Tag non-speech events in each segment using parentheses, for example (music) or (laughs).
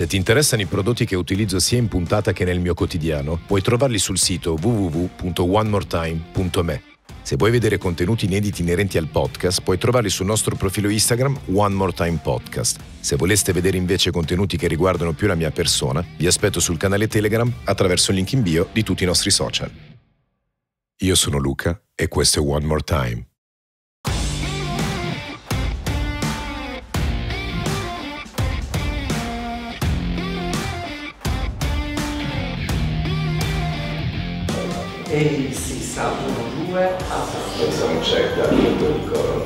Se ti interessano i prodotti che utilizzo sia in puntata che nel mio quotidiano, puoi trovarli sul sito www.onemoretime.me. Se vuoi vedere contenuti inediti inerenti al podcast, puoi trovarli sul nostro profilo Instagram One More Time Podcast. Se voleste vedere invece contenuti che riguardano più la mia persona, vi aspetto sul canale Telegram attraverso il link in bio di tutti i nostri social. Io sono Luca e questo è One More Time. E si sa 1, 2, a Soundcheck da il coro.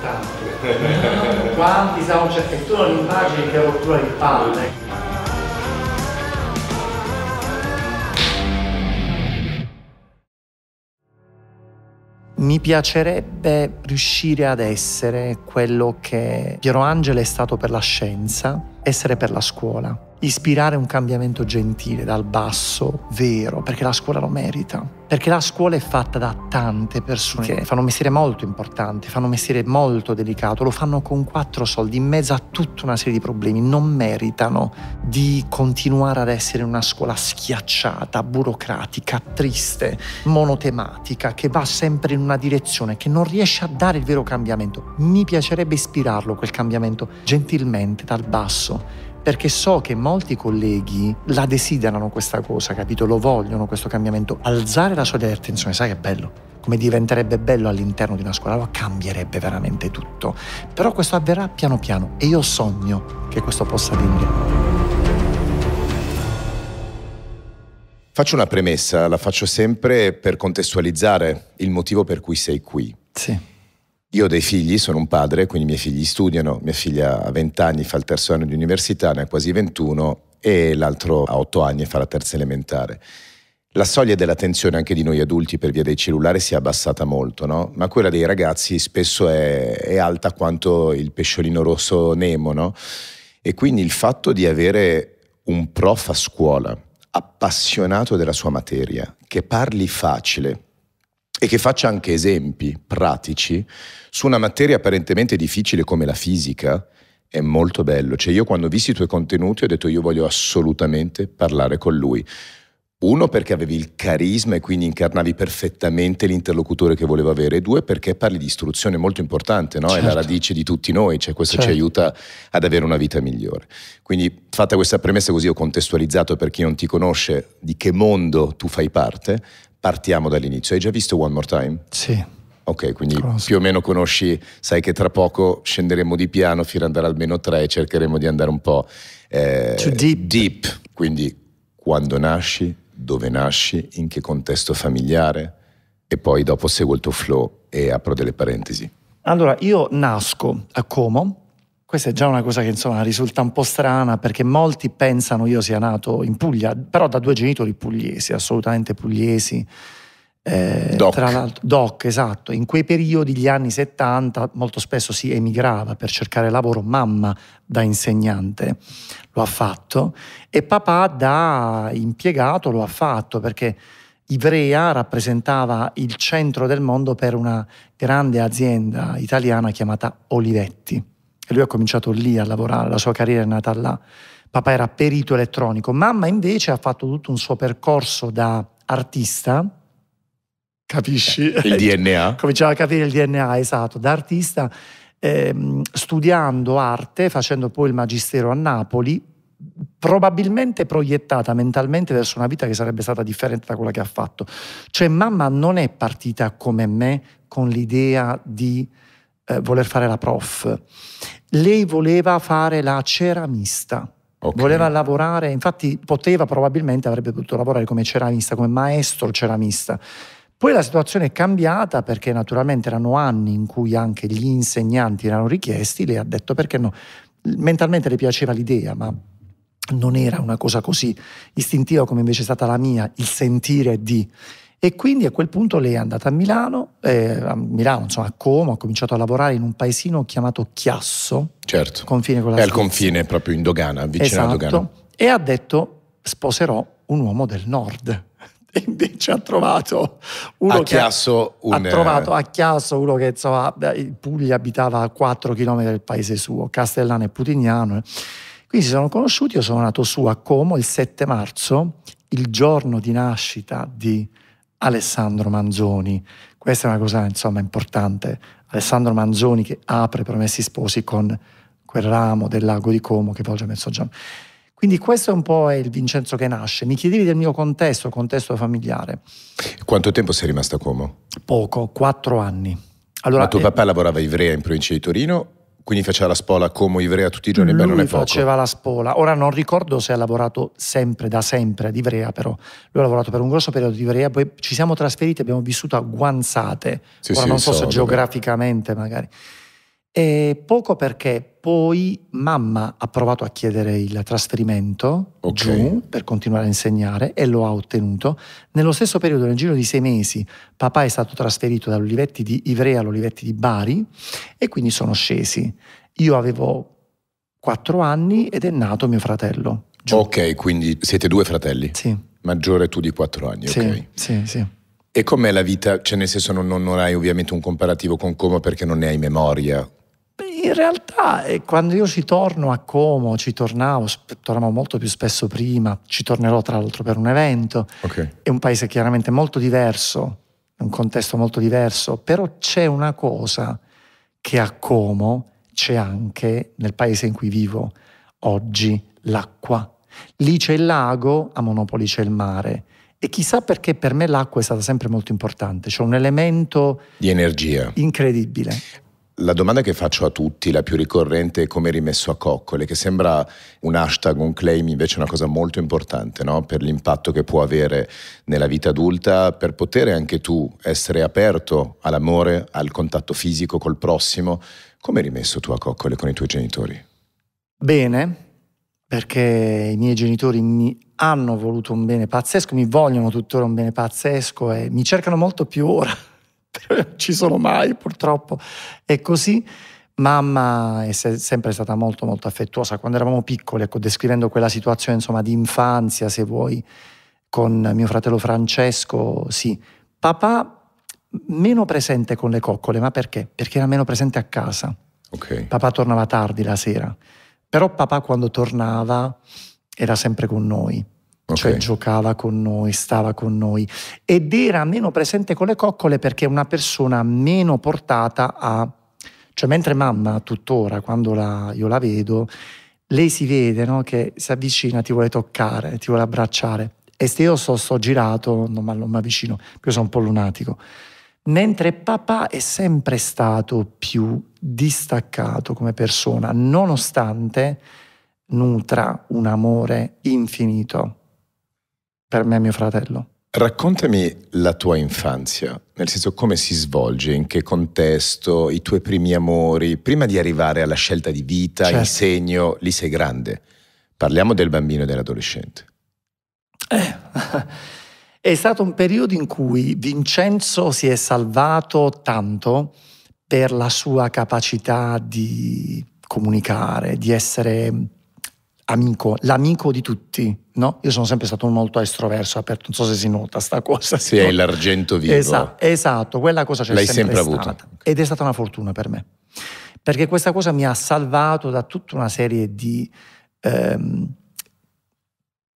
tanto. (laughs) Quanti soundcheck e tu non immagini che rottura di palle. Mi piacerebbe riuscire ad essere quello che Piero Angelo è stato per la scienza, essere per la scuola, ispirare un cambiamento gentile dal basso, vero, perché la scuola lo merita. Perché la scuola è fatta da tante persone che fanno un mestiere molto importante, fanno un mestiere molto delicato, lo fanno con quattro soldi in mezzo a tutta una serie di problemi, non meritano di continuare ad essere una scuola schiacciata, burocratica, triste, monotematica, che va sempre in una direzione, che non riesce a dare il vero cambiamento. Mi piacerebbe ispirarlo quel cambiamento gentilmente dal basso perché so che molti colleghi la desiderano questa cosa, capito? Lo vogliono questo cambiamento. Alzare la soglia di attenzione, sai che bello? Come diventerebbe bello all'interno di una scuola, allora cambierebbe veramente tutto. Però questo avverrà piano piano e io sogno che questo possa avvenire. Faccio una premessa, la faccio sempre per contestualizzare il motivo per cui sei qui. Sì. Io ho dei figli, sono un padre, quindi i miei figli studiano, mia figlia ha 20 anni, fa il terzo anno di università, ne ha quasi 21 e l'altro ha 8 anni e fa la terza elementare. La soglia dell'attenzione anche di noi adulti per via dei cellulari si è abbassata molto, no? ma quella dei ragazzi spesso è, è alta quanto il pesciolino rosso Nemo. No? E quindi il fatto di avere un prof a scuola appassionato della sua materia, che parli facile, e che faccia anche esempi pratici su una materia apparentemente difficile come la fisica, è molto bello. Cioè io quando ho visto i tuoi contenuti ho detto io voglio assolutamente parlare con lui. Uno perché avevi il carisma e quindi incarnavi perfettamente l'interlocutore che volevo avere, e due perché parli di istruzione molto importante, no? Certo. è la radice di tutti noi, cioè questo Certo. ci aiuta ad avere una vita migliore. Quindi fatta questa premessa così ho contestualizzato per chi non ti conosce di che mondo tu fai parte, partiamo dall'inizio. Hai già visto One More Time? Sì. Ok, quindi Conosco. più o meno conosci, sai che tra poco scenderemo di piano fino ad andare almeno tre e cercheremo di andare un po' eh, Too deep. Quindi quando nasci, dove nasci, in che contesto familiare e poi dopo seguo il tuo flow e apro delle parentesi. Allora, io nasco a Como. Questa è già una cosa che insomma risulta un po' strana perché molti pensano io sia nato in Puglia, però da due genitori pugliesi, assolutamente pugliesi. Eh, Doc. Tra l'altro, doc, esatto. In quei periodi, gli anni 70, molto spesso si emigrava per cercare lavoro. Mamma da insegnante lo ha fatto e papà da impiegato lo ha fatto perché Ivrea rappresentava il centro del mondo per una grande azienda italiana chiamata Olivetti. E lui ha cominciato lì a lavorare, la sua carriera è nata là. Papà era perito elettronico, mamma invece ha fatto tutto un suo percorso da artista, capisci? (laughs) Il DNA? Cominciava a capire il DNA, esatto, da artista, ehm, studiando arte, facendo poi il magistero a Napoli, probabilmente proiettata mentalmente verso una vita che sarebbe stata differente da quella che ha fatto. Cioè mamma non è partita come me con l'idea di eh, voler fare la prof. Lei voleva fare la ceramista. Ok. Voleva lavorare, infatti poteva probabilmente, avrebbe potuto lavorare come ceramista, come maestro ceramista. Poi la situazione è cambiata perché naturalmente erano anni in cui anche gli insegnanti erano richiesti, lei ha detto perché no. Mentalmente le piaceva l'idea, ma non era una cosa così istintiva come invece è stata la mia, il sentire di. E quindi a quel punto lei è andata a Milano, eh, a Milano, insomma a Como, ha cominciato a lavorare in un paesino chiamato Chiasso, Certo. confine con la È al confine proprio in Dogana, vicino a Dogana. Esatto. E ha detto sposerò un uomo del nord. (laughs) E invece ha trovato uno A che Chiasso un, ha trovato eh, a Chiasso uno che insomma in Puglia abitava a 4 km del paese suo, Castellano e Putignano. Quindi Quindi si sono conosciuti, io sono nato su a Como il 7 marzo, il giorno di nascita di Alessandro Manzoni. Questa è una cosa insomma importante. Alessandro Manzoni che apre Promessi Sposi con quel ramo del lago di Como che volge Mezzogiorno. Quindi questo è un po' il Vincenzo che nasce. Mi chiedevi del mio contesto, contesto familiare. Quanto tempo sei rimasto a Como? Poco, quattro anni. Allora, Ma tuo eh, papà lavorava a Ivrea in provincia di Torino quindi faceva la spola come Ivrea tutti i giorni, beh non è poco. faceva la spola. Ora non ricordo se ha lavorato sempre, da sempre ad Ivrea, però lui ha lavorato per un grosso periodo di Ivrea, poi ci siamo trasferiti, abbiamo vissuto a Guanzate, sì, ora sì, non so, so se geograficamente magari. E poco perché poi mamma ha provato a chiedere il trasferimento okay. giù per continuare a insegnare e lo ha ottenuto. Nello stesso periodo, nel giro di sei mesi, papà è stato trasferito dall'Olivetti di Ivrea all'Olivetti di Bari e quindi sono scesi. Io avevo quattro anni ed è nato mio fratello. Giù. Ok, quindi siete due fratelli? Sì. Maggiore tu di quattro anni, sì, ok. Sì, sì. E com'è la vita? Cioè, nel senso, non, non hai ovviamente un comparativo con Como perché non ne hai memoria in realtà eh, quando io ci torno a Como, ci tornavo, tornavo molto più spesso prima, ci tornerò tra l'altro per un evento, okay. è un paese chiaramente molto diverso, un contesto molto diverso, però c'è una cosa che a Como c'è anche nel paese in cui vivo oggi, l'acqua. Lì c'è il lago, a Monopoli c'è il mare. E chissà perché per me l'acqua è stata sempre molto importante, c'è un elemento di energia incredibile. La domanda che faccio a tutti, la più ricorrente, è come rimesso a coccole, che sembra un hashtag, un claim, invece è una cosa molto importante no? per l'impatto che può avere nella vita adulta, per poter anche tu essere aperto all'amore, al contatto fisico col prossimo. Come rimesso tu a coccole con i tuoi genitori? Bene, perché i miei genitori mi hanno voluto un bene pazzesco, mi vogliono tuttora un bene pazzesco e mi cercano molto più ora (laughs) ci sono mai purtroppo. E così mamma è sempre stata molto molto affettuosa. Quando eravamo piccoli, ecco, descrivendo quella situazione insomma di infanzia, se vuoi, con mio fratello Francesco, sì. Papà meno presente con le coccole, ma perché? Perché era meno presente a casa. Okay. Papà tornava tardi la sera, però papà quando tornava era sempre con noi. Cioè okay. Cioè giocava con noi, stava con noi ed era meno presente con le coccole perché è una persona meno portata a... Cioè mentre mamma tuttora, quando la, io la vedo, lei si vede no, che si avvicina, ti vuole toccare, ti vuole abbracciare. E se io sto, sto girato, non mi avvicino, io sono un po' lunatico. Mentre papà è sempre stato più distaccato come persona, nonostante nutra un amore infinito per me e mio fratello. Raccontami la tua infanzia, nel senso come si svolge, in che contesto, i tuoi primi amori, prima di arrivare alla scelta di vita, certo. in segno, lì sei grande. Parliamo del bambino e dell'adolescente. Eh, (laughs) è stato un periodo in cui Vincenzo si è salvato tanto per la sua capacità di comunicare, di essere amico, l'amico di tutti, no? Io sono sempre stato molto estroverso, aperto, non so se si nota sta cosa. Sì, è l'argento vivo. Esatto, esatto, quella cosa c'è L'hai sempre, sempre avuta. Ed è stata una fortuna per me, perché questa cosa mi ha salvato da tutta una serie di ehm,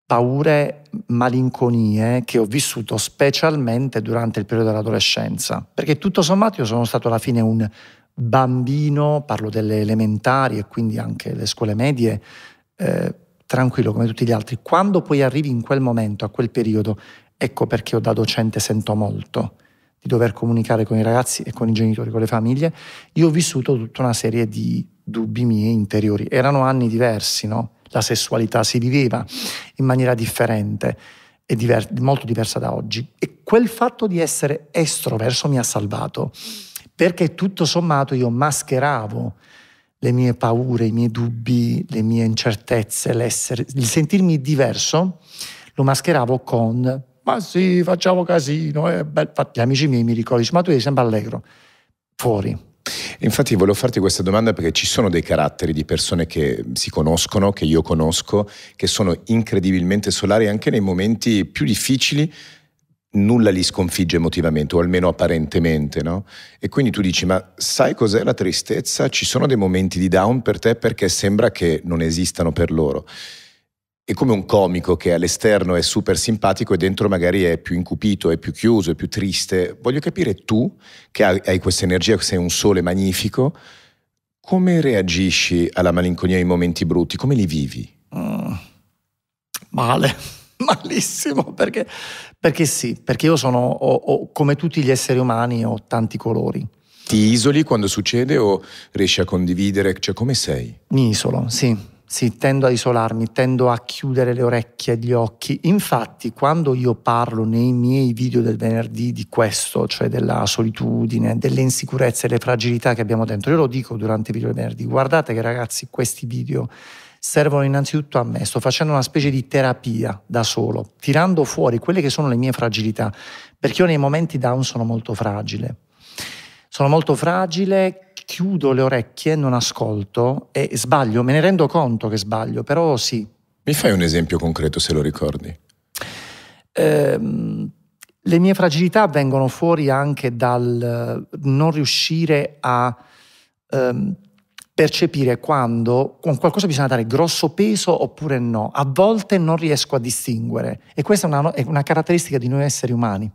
paure, malinconie che ho vissuto specialmente durante il periodo dell'adolescenza, perché tutto sommato io sono stato alla fine un bambino, parlo delle elementari e quindi anche le scuole medie, eh, tranquillo come tutti gli altri. Quando poi arrivi in quel momento, a quel periodo, ecco perché io da docente sento molto di dover comunicare con i ragazzi e con i genitori, con le famiglie, io ho vissuto tutta una serie di dubbi miei interiori. Erano anni diversi, no? La sessualità si viveva in maniera differente e diver- molto diversa da oggi. E quel fatto di essere estroverso mi ha salvato, perché tutto sommato io mascheravo le mie paure, i miei dubbi, le mie incertezze, il sentirmi diverso, lo mascheravo con ma sì, facciamo casino, bello. Infatti, gli amici miei mi ricordano, ma tu sei sempre allegro, fuori. Infatti volevo farti questa domanda perché ci sono dei caratteri di persone che si conoscono, che io conosco, che sono incredibilmente solari anche nei momenti più difficili nulla li sconfigge emotivamente, o almeno apparentemente, no? E quindi tu dici, ma sai cos'è la tristezza? Ci sono dei momenti di down per te perché sembra che non esistano per loro. È come un comico che all'esterno è super simpatico e dentro magari è più incupito, è più chiuso, è più triste. Voglio capire tu, che hai questa energia, sei un sole magnifico, come reagisci alla malinconia in momenti brutti? Come li vivi? Mm, male, (laughs) malissimo, perché, perché, sì, perché io sono, ho, ho, come tutti gli esseri umani, ho tanti colori. Ti isoli quando succede o riesci a condividere? Cioè, come sei? Mi isolo, sì sì, tendo a isolarmi, tendo a chiudere le orecchie e gli occhi. Infatti, quando io parlo nei miei video del venerdì di questo, cioè della solitudine, delle insicurezze, delle fragilità che abbiamo dentro, io lo dico durante i video del venerdì, guardate che ragazzi, questi video servono innanzitutto a me, sto facendo una specie di terapia da solo, tirando fuori quelle che sono le mie fragilità, perché io nei momenti down sono molto fragile. Sono molto fragile, chiudo le orecchie, non ascolto e sbaglio, me ne rendo conto che sbaglio, però sì. Mi fai un esempio concreto se lo ricordi? Ehm, le mie fragilità vengono fuori anche dal non riuscire a ehm, percepire quando con qualcosa bisogna dare grosso peso oppure no. A volte non riesco a distinguere. E questa è una, è una caratteristica di noi esseri umani.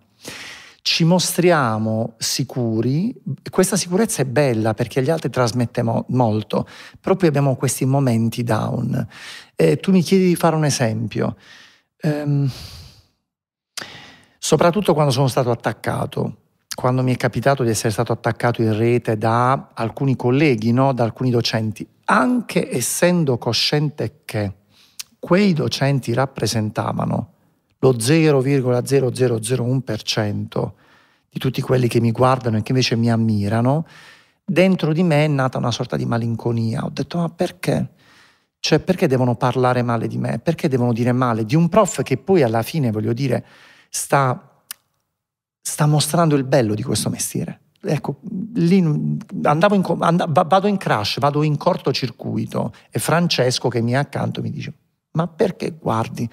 Ci mostriamo sicuri, questa sicurezza è bella perché agli altri trasmette mo- molto, però poi abbiamo questi momenti down. Eh, tu mi chiedi di fare un esempio, ehm, soprattutto quando sono stato attaccato, quando mi è capitato di essere stato attaccato in rete da alcuni colleghi, no? da alcuni docenti, anche essendo cosciente che quei docenti rappresentavano lo 0,0001% di tutti quelli che mi guardano e che invece mi ammirano, dentro di me è nata una sorta di malinconia. Ho detto, ma perché? Cioè, perché devono parlare male di me? Perché devono dire male di un prof che poi alla fine, voglio dire, sta, sta mostrando il bello di questo mestiere? Ecco, lì andavo in, andavo, vado in crash, vado in cortocircuito e Francesco che mi è accanto mi dice, ma perché guardi?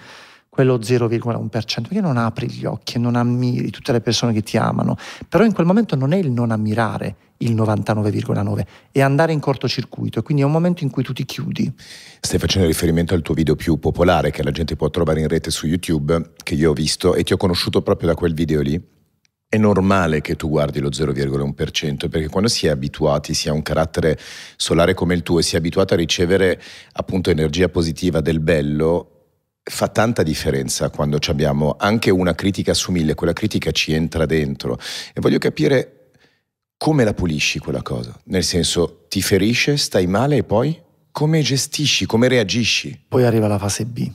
quello 0,1%, perché non apri gli occhi e non ammiri tutte le persone che ti amano. Però in quel momento non è il non ammirare il 99,9, è andare in cortocircuito, quindi è un momento in cui tu ti chiudi. Stai facendo riferimento al tuo video più popolare che la gente può trovare in rete su YouTube, che io ho visto e ti ho conosciuto proprio da quel video lì. È normale che tu guardi lo 0,1% perché quando si è abituati, si ha un carattere solare come il tuo e si è abituato a ricevere appunto energia positiva del bello, fa tanta differenza quando abbiamo anche una critica su mille, quella critica ci entra dentro e voglio capire come la pulisci quella cosa, nel senso ti ferisce, stai male e poi come gestisci, come reagisci? Poi arriva la fase B.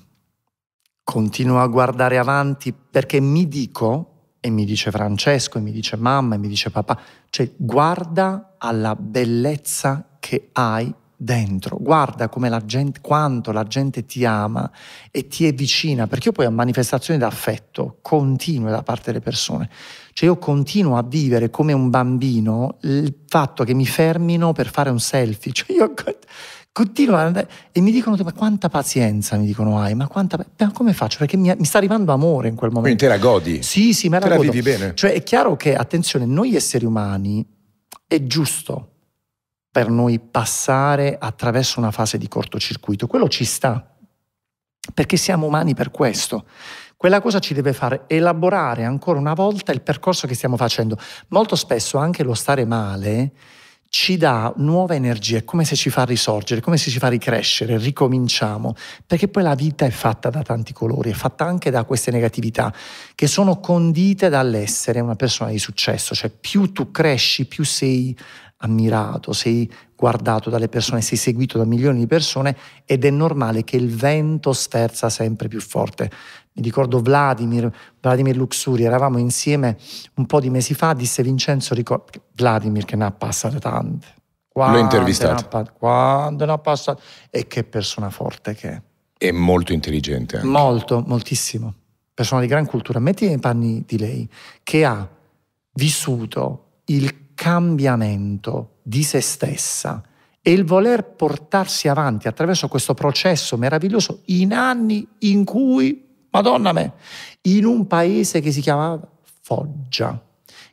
Continuo a guardare avanti perché mi dico, e mi dice Francesco, e mi dice mamma, e mi dice papà, cioè guarda alla bellezza che hai dentro, guarda come la gente, quanto la gente ti ama e ti è vicina, perché io poi ho manifestazioni d'affetto continue da parte delle persone. Cioè io continuo a vivere come un bambino il fatto che mi fermino per fare un selfie, cioè io continuo ad andare e mi dicono ma quanta pazienza mi dicono hai, ma quanta ma come faccio? Perché mi, mi, sta arrivando amore in quel momento. Quindi te la godi? Sì, sì, me la te godo. la vivi bene? Cioè è chiaro che, attenzione, noi esseri umani è giusto per noi passare attraverso una fase di cortocircuito. Quello ci sta, perché siamo umani per questo. Quella cosa ci deve fare elaborare ancora una volta il percorso che stiamo facendo. Molto spesso anche lo stare male ci dà nuova energia, è come se ci fa risorgere, come se ci fa ricrescere, ricominciamo, perché poi la vita è fatta da tanti colori, è fatta anche da queste negatività che sono condite dall'essere una persona di successo, cioè più tu cresci, più sei ammirato, sei guardato dalle persone, sei seguito da milioni di persone ed è normale che il vento sferza sempre più forte. Mi ricordo Vladimir, Vladimir Luxuri, eravamo insieme un po' di mesi fa, disse Vincenzo, ricordo, Vladimir che ne ha passate tante. L'ho intervistato. Ne quando ne ha passate. E che persona forte che è. E molto intelligente anche. Molto, moltissimo. Persona di gran cultura. Metti nei panni di lei, che ha vissuto il cambiamento di se stessa e il voler portarsi avanti attraverso questo processo meraviglioso in anni in cui, madonna me, in un paese che si chiamava Foggia,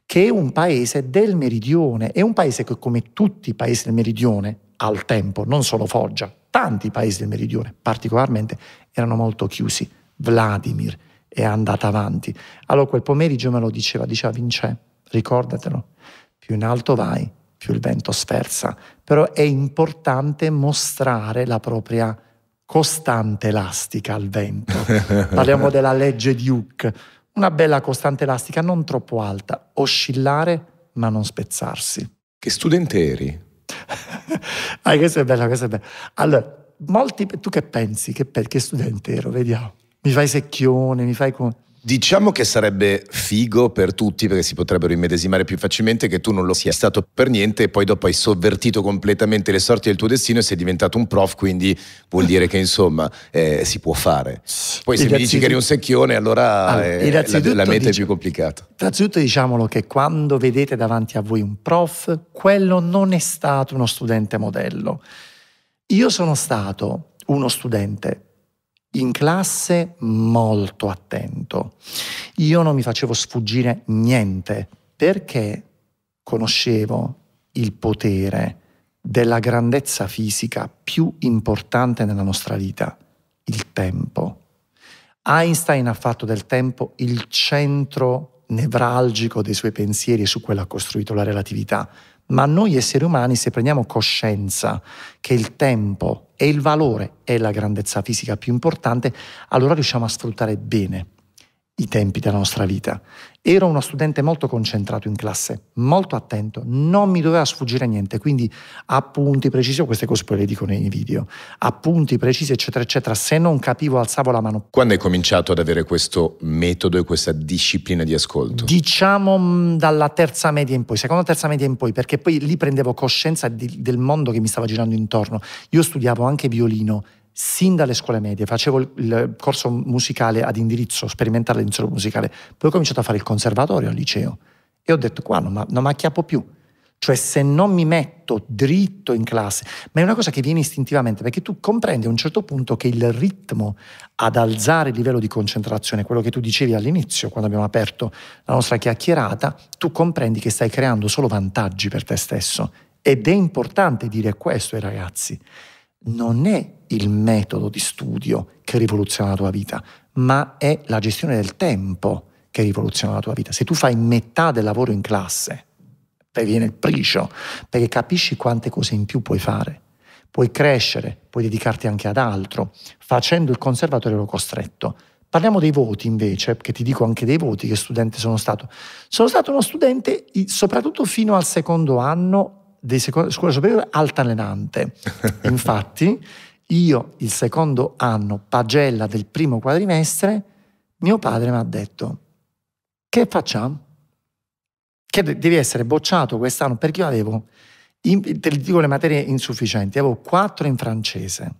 che è un paese del meridione, è un paese che come tutti i paesi del meridione al tempo, non solo Foggia, tanti paesi del meridione particolarmente erano molto chiusi. Vladimir è andata avanti. Allora quel pomeriggio me lo diceva, diceva Vince, ricordatelo, più in alto vai, più il vento sferza. Però è importante mostrare la propria costante elastica al vento. (laughs) Parliamo della legge di Hooke. Una bella costante elastica non troppo alta, oscillare ma non spezzarsi. Che studente eri? (laughs) ah, questo è bello, questo è bello. Allora, molti, tu che pensi? Che, che studente ero? Vediamo. Mi fai secchione, mi fai... Come... Diciamo che sarebbe figo per tutti perché si potrebbero immedesimare più facilmente che tu non lo sia stato per niente e poi dopo hai sovvertito completamente le sorti del tuo destino e sei diventato un prof, quindi vuol dire che insomma eh, si può fare. Poi se mi dici che eri un secchione allora, allora eh, la, la, meta è più complicata. Innanzitutto diciamolo che quando vedete davanti a voi un prof, quello non è stato uno studente modello. Io sono stato uno studente in classe molto attento. Io non mi facevo sfuggire niente perché conoscevo il potere della grandezza fisica più importante nella nostra vita, il tempo. Einstein ha fatto del tempo il centro nevralgico dei suoi pensieri e su quello ha costruito la relatività. Ma noi esseri umani, se prendiamo coscienza che il tempo e il valore è la grandezza fisica più importante, allora riusciamo a sfruttare bene i tempi della nostra vita. Ero uno studente molto concentrato in classe, molto attento, non mi doveva sfuggire niente, quindi appunti precisi, queste cose poi le dico nei video, appunti precisi eccetera eccetera, se non capivo alzavo la mano. Quando hai cominciato ad avere questo metodo e questa disciplina di ascolto? Diciamo mm, dalla terza media in poi, seconda terza media in poi, perché poi lì prendevo coscienza di, del mondo che mi stava girando intorno. Io studiavo anche violino, sin dalle scuole medie, facevo il, corso musicale ad indirizzo, sperimentale indirizzo musicale, poi ho cominciato a fare il conservatorio al liceo e ho detto qua non, non mi acchiappo più. Cioè se non mi metto dritto in classe, ma è una cosa che viene istintivamente, perché tu comprendi a un certo punto che il ritmo ad alzare il livello di concentrazione, quello che tu dicevi all'inizio, quando abbiamo aperto la nostra chiacchierata, tu comprendi che stai creando solo vantaggi per te stesso. Ed è importante dire questo ai ragazzi. Non è il metodo di studio che rivoluziona la tua vita, ma è la gestione del tempo che rivoluziona la tua vita. Se tu fai metà del lavoro in classe, poi viene il pricio, perché capisci quante cose in più puoi fare. Puoi crescere, puoi dedicarti anche ad altro. Facendo il conservatorio ero costretto. Parliamo dei voti invece, che ti dico anche dei voti che studente sono stato. Sono stato uno studente, soprattutto fino al secondo anno di scuola superiore, altalenante. (laughs) Infatti, io il secondo anno, pagella del primo quadrimestre, mio padre mi ha detto, che facciamo? Che devi essere bocciato quest'anno perché io avevo, te dico le materie insufficienti, avevo 4 in francese,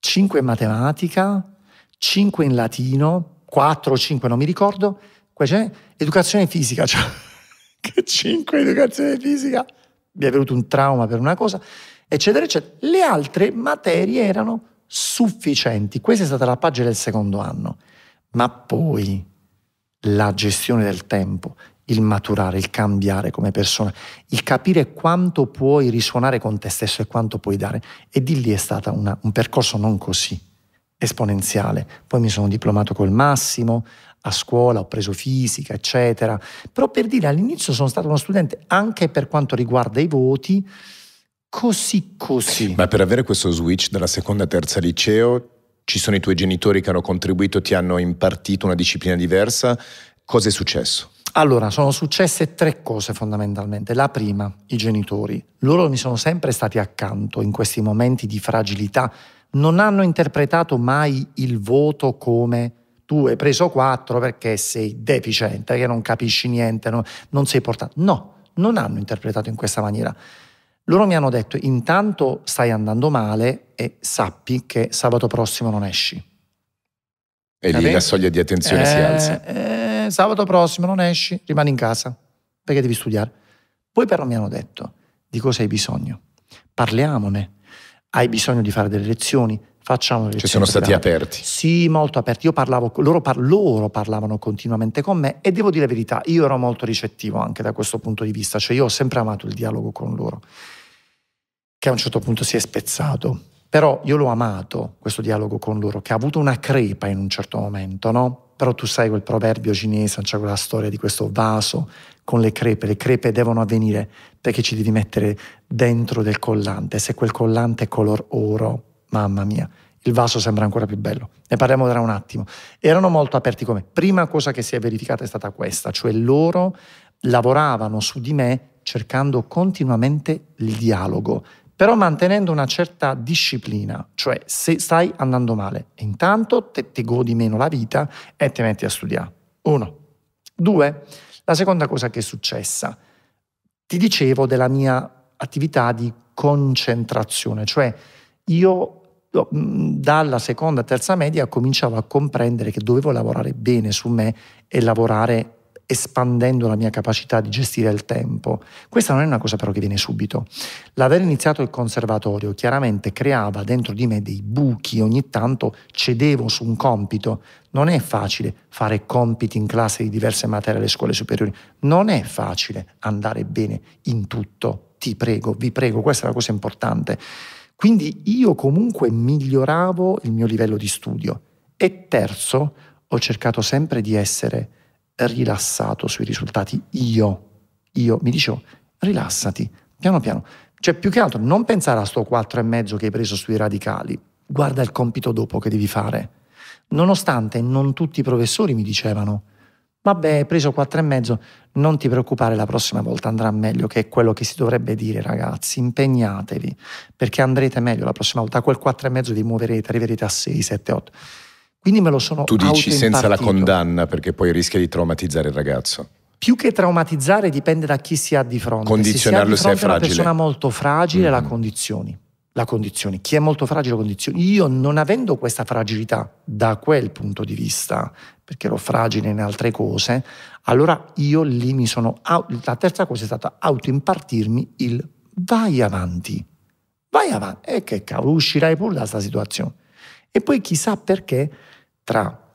5 in matematica, 5 in latino, 4 o 5 non mi ricordo, poi c'è educazione fisica, (laughs) cioè, che 5 educazione fisica, mi è venuto un trauma per una cosa, eccetera, eccetera. Le altre materie erano sufficienti. Questa è stata la pagina del secondo anno. Ma poi la gestione del tempo, il maturare, il cambiare come persona, il capire quanto puoi risuonare con te stesso e quanto puoi dare. E di lì è stato un percorso non così esponenziale. Poi mi sono diplomato col massimo, a scuola ho preso fisica, eccetera. Però per dire all'inizio sono stato uno studente anche per quanto riguarda i voti, così così. Ma per avere questo switch dalla seconda a terza liceo ci sono i tuoi genitori che hanno contribuito, ti hanno impartito una disciplina diversa. Cosa è successo? Allora, sono successe tre cose fondamentalmente. La prima, i genitori. Loro mi sono sempre stati accanto in questi momenti di fragilità. Non hanno interpretato mai il voto come tu hai preso quattro perché sei deficiente, perché non capisci niente, no, non sei portato. No, non hanno interpretato in questa maniera. Loro mi hanno detto intanto stai andando male e sappi che sabato prossimo non esci. E lì la soglia di attenzione eh, si alza. Eh, sabato prossimo non esci, rimani in casa perché devi studiare. Poi però mi hanno detto di cosa hai bisogno. Parliamone. Hai bisogno di fare delle lezioni, facciamo Ci sono stati aperti. Sì, molto aperti. Io parlavo, loro, par- loro, parlavano continuamente con me e devo dire la verità, io ero molto ricettivo anche da questo punto di vista, cioè io ho sempre amato il dialogo con loro, che a un certo punto si è spezzato. Però io l'ho amato, questo dialogo con loro, che ha avuto una crepa in un certo momento, no? Però tu sai quel proverbio cinese, c'è quella storia di questo vaso con le crepe. Le crepe devono avvenire perché ci devi mettere dentro del collante. Se quel collante è color oro, mamma mia, il vaso sembra ancora più bello. Ne parliamo tra un attimo. Erano molto aperti come. Prima cosa che si è verificata è stata questa, cioè loro lavoravano su di me cercando continuamente il dialogo, però mantenendo una certa disciplina, cioè se stai andando male, intanto te, ti godi meno la vita e ti metti a studiare. Uno. Due, la seconda cosa che è successa, ti dicevo della mia attività di concentrazione, cioè io dalla seconda, terza media cominciavo a comprendere che dovevo lavorare bene su me e lavorare espandendo la mia capacità di gestire il tempo. Questa non è una cosa però che viene subito. L'aver iniziato il conservatorio chiaramente creava dentro di me dei buchi, ogni tanto cedevo su un compito. Non è facile fare compiti in classe di diverse materie alle scuole superiori, non è facile andare bene in tutto. Ti prego, vi prego, questa è la cosa importante. Quindi io comunque miglioravo il mio livello di studio. E terzo, ho cercato sempre di essere rilassato sui risultati. Io, io mi dicevo, rilassati, piano piano. Cioè, più che altro, non pensare a sto quattro e mezzo che hai preso sui radicali. Guarda il compito dopo che devi fare. Nonostante non tutti i professori mi dicevano, vabbè, hai preso quattro e mezzo, non ti preoccupare, la prossima volta andrà meglio, che è quello che si dovrebbe dire, ragazzi. Impegnatevi, perché andrete meglio la prossima volta. A quel quattro e mezzo vi muoverete, arriverete a 6, 7, 8. Quindi me lo sono Tu dici senza la condanna perché poi rischia di traumatizzare il ragazzo. Più che traumatizzare dipende da chi si ha di fronte. Condizionarlo se, si ha di fronte è una persona molto fragile, mm. la condizioni. La condizioni. Chi è molto fragile la condizioni. Io non avendo questa fragilità da quel punto di vista, perché ero fragile in altre cose, allora io lì mi sono... La terza cosa è stata autoimpartirmi il vai avanti. Vai avanti. E che cavolo, uscirai pure da questa situazione. E poi chissà perché tra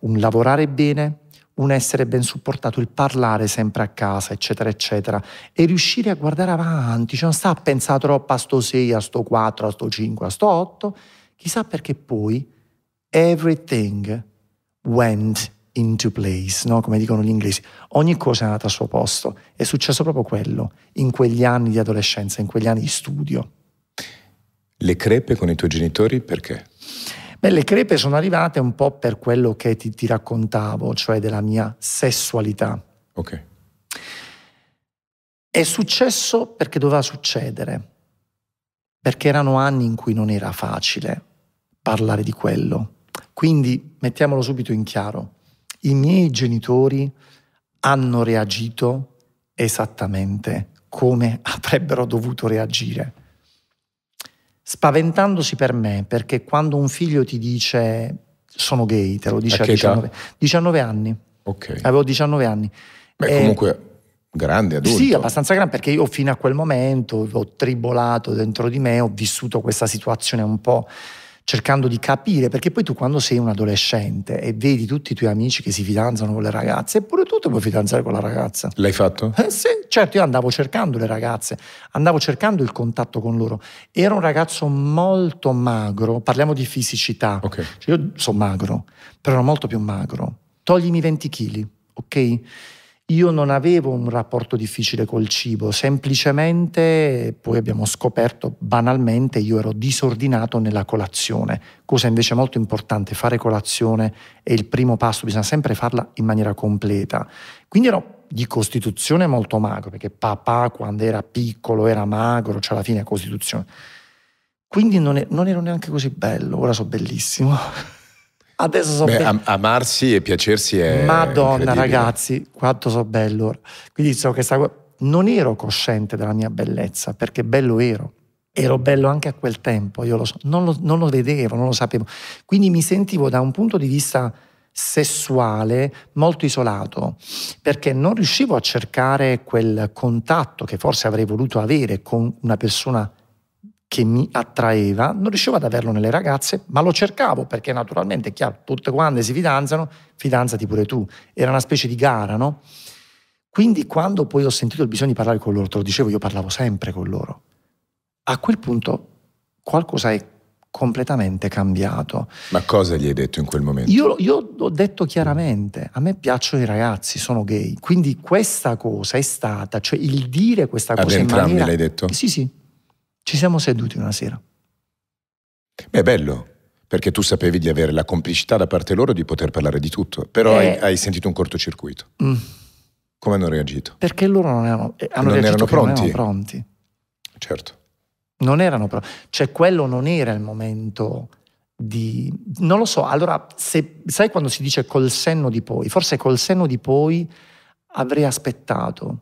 un lavorare bene, un essere ben supportato, il parlare sempre a casa, eccetera, eccetera, e riuscire a guardare avanti, cioè non sta a pensare troppo a sto 6, a sto 4, a sto 5, a sto 8, chissà perché poi everything went into place, no? come dicono gli inglesi. Ogni cosa è andata al suo posto. È successo proprio quello in quegli anni di adolescenza, in quegli anni di studio. Le crepe con i tuoi genitori perché? Beh, le crepe sono arrivate un po' per quello che ti, ti raccontavo, cioè della mia sessualità. Ok. È successo perché doveva succedere, perché erano anni in cui non era facile parlare di quello. Quindi mettiamolo subito in chiaro, i miei genitori hanno reagito esattamente come avrebbero dovuto reagire spaventandosi per me, perché quando un figlio ti dice sono gay, te lo dice a, a 19, 19, anni. Ok. Avevo 19 anni. Beh, e, comunque grande adulto. Sì, abbastanza grande, perché io fino a quel momento ho tribolato dentro di me, ho vissuto questa situazione un po' cercando di capire, perché poi tu quando sei un adolescente e vedi tutti i tuoi amici che si fidanzano con le ragazze, eppure tu ti puoi fidanzare con la ragazza. L'hai fatto? Eh, sì, certo, io andavo cercando le ragazze, andavo cercando il contatto con loro. Era un ragazzo molto magro, parliamo di fisicità. Okay. Cioè io sono magro, però ero molto più magro. Toglimi 20 kg, ok? Io non avevo un rapporto difficile col cibo, semplicemente poi abbiamo scoperto banalmente io ero disordinato nella colazione, cosa invece molto importante, fare colazione è il primo passo, bisogna sempre farla in maniera completa. Quindi ero di costituzione molto magro, perché papà quando era piccolo era magro, cioè alla fine è costituzione. Quindi non, è, non ero neanche così bello, ora so bellissimo. Adesso so Beh, am- amarsi e piacersi è. Madonna, ragazzi, quanto so bello. Quindi so che sta... non ero cosciente della mia bellezza, perché bello ero. Ero bello anche a quel tempo, io lo so, non lo, non lo vedevo, non lo sapevo. Quindi mi sentivo da un punto di vista sessuale molto isolato perché non riuscivo a cercare quel contatto che forse avrei voluto avere con una persona che mi attraeva, non riuscivo ad averlo nelle ragazze, ma lo cercavo perché naturalmente, è chiaro, tutte quante si fidanzano, fidanzati pure tu. Era una specie di gara, no? Quindi quando poi ho sentito il bisogno di parlare con loro, te lo dicevo, io parlavo sempre con loro. A quel punto qualcosa è completamente cambiato. Ma cosa gli hai detto in quel momento? Io, io, ho detto chiaramente, a me piacciono i ragazzi, sono gay, quindi questa cosa è stata, cioè il dire questa Ad cosa in entrambi maniera... l'hai detto? Sì, sì, ci siamo seduti una sera. Beh, è bello, perché tu sapevi di avere la complicità da parte loro di poter parlare di tutto, però Eh. hai, hai sentito un cortocircuito. Mm, Come hanno reagito? perché loro non erano, eh, hanno Non erano che non pronti? erano pronti. Certo. Non erano pronti. Cioè quello non era il momento di... Non lo so, allora, se, sai quando si dice col senno di poi? Forse col senno di poi avrei aspettato.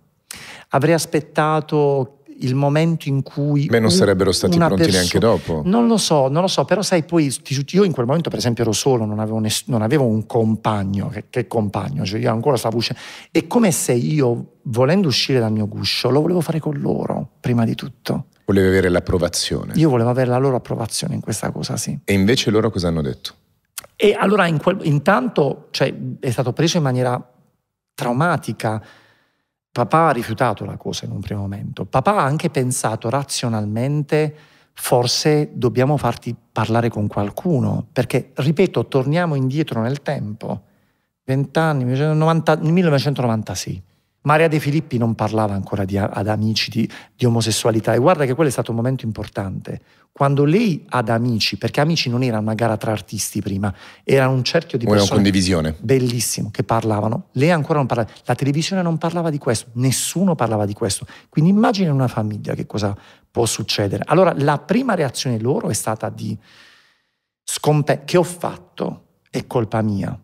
Avrei aspettato il momento in cui... Beh, non sarebbero stati pronti neanche dopo. Non lo so, non lo so, però sai poi io in quel momento per esempio ero solo, non avevo, non avevo un compagno, che, che compagno, cioè io ancora stavo uscendo. È come se io, volendo uscire dal mio guscio, lo volevo fare con loro, prima di tutto. Volevi avere l'approvazione. Io volevo avere la loro approvazione in questa cosa, sì. E invece loro cosa hanno detto? E allora in quel- intanto cioè, è stato preso in maniera traumatica. Papà ha rifiutato la cosa in un primo momento. Papà ha anche pensato razionalmente, forse dobbiamo farti parlare con qualcuno, perché, ripeto, torniamo indietro nel tempo. Vent'anni, 1990 1996. Maria De Filippi non parlava ancora di- ad amici di, di omosessualità e guarda che quello è stato un momento importante. Quando lei ad amici, perché amici non era una gara tra artisti prima, era un cerchio di Una persone condivisione. bellissimo che parlavano. Lei ancora non parlava, la televisione non parlava di questo, nessuno parlava di questo. Quindi immagina una famiglia che cosa può succedere. Allora la prima reazione loro è stata di scompe che ho fatto è colpa mia.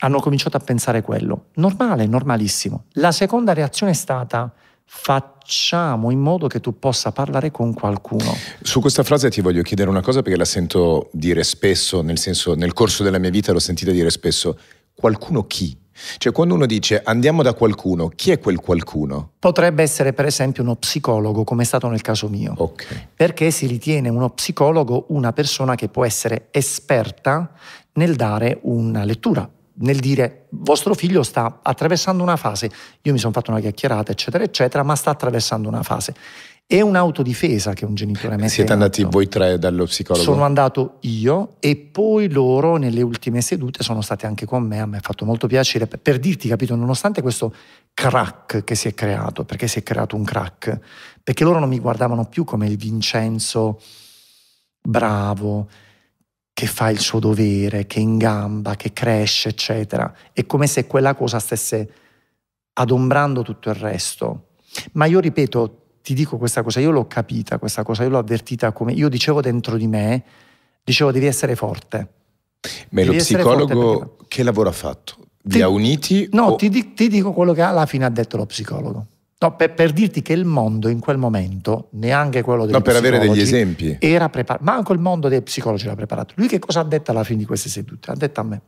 Hanno cominciato a pensare quello. Normale, normalissimo. La seconda reazione è stata facciamo in modo che tu possa parlare con qualcuno. Su questa frase ti voglio chiedere una cosa perché la sento dire spesso, nel senso, nel corso della mia vita l'ho sentita dire spesso. Qualcuno chi? Cioè, quando uno dice andiamo da qualcuno, chi è quel qualcuno? Potrebbe essere per esempio uno psicologo, come è stato nel caso mio. Ok. perché si ritiene uno psicologo una persona che può essere esperta nel dare una lettura, nel dire vostro figlio sta attraversando una fase, io mi sono fatto una chiacchierata, eccetera, eccetera, ma sta attraversando una fase. È un'autodifesa che un genitore mette Siete andati atto. voi tre dallo psicologo? Sono andato io e poi loro nelle ultime sedute sono state anche con me, a me ha fatto molto piacere per, per dirti, capito, nonostante questo crack che si è creato, perché si è creato un crack, perché loro non mi guardavano più come il Vincenzo bravo, che fa il suo dovere, che ingamba, che cresce, eccetera. È come se quella cosa stesse adombrando tutto il resto. Ma io ripeto, ti dico questa cosa, io l'ho capita, questa cosa, io l'ho avvertita come io dicevo dentro di me, dicevo devi essere forte. Ma lo devi forte psicologo che lavoro ha fatto? Vi Ti- ha uniti? No, o- ti, ti dico quello che alla fine ha detto lo psicologo. No, per, per dirti che il mondo in quel momento, neanche quello degli No, per avere degli esempi. era preparato, ma anche il mondo dei psicologi era preparato. Lui che cosa ha detto alla fine di queste sedute? Ha detto a me,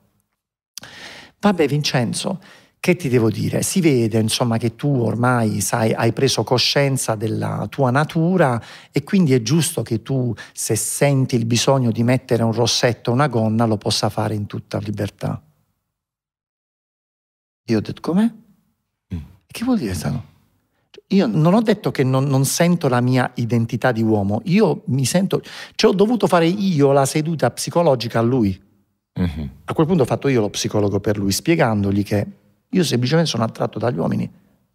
vabbè Vincenzo, che ti devo dire? Si vede insomma che tu ormai sai, hai preso coscienza della tua natura e quindi è giusto che tu se senti il bisogno di mettere un rossetto o una gonna lo possa fare in tutta libertà. Io ho detto com'è? Mm. Che vuol dire stato? Io non ho detto che non, non sento la mia identità di uomo, io mi sento, cioè ho dovuto fare io la seduta psicologica a lui. Mhm. A quel punto ho fatto io lo psicologo per lui, spiegandogli che io semplicemente sono attratto dagli uomini,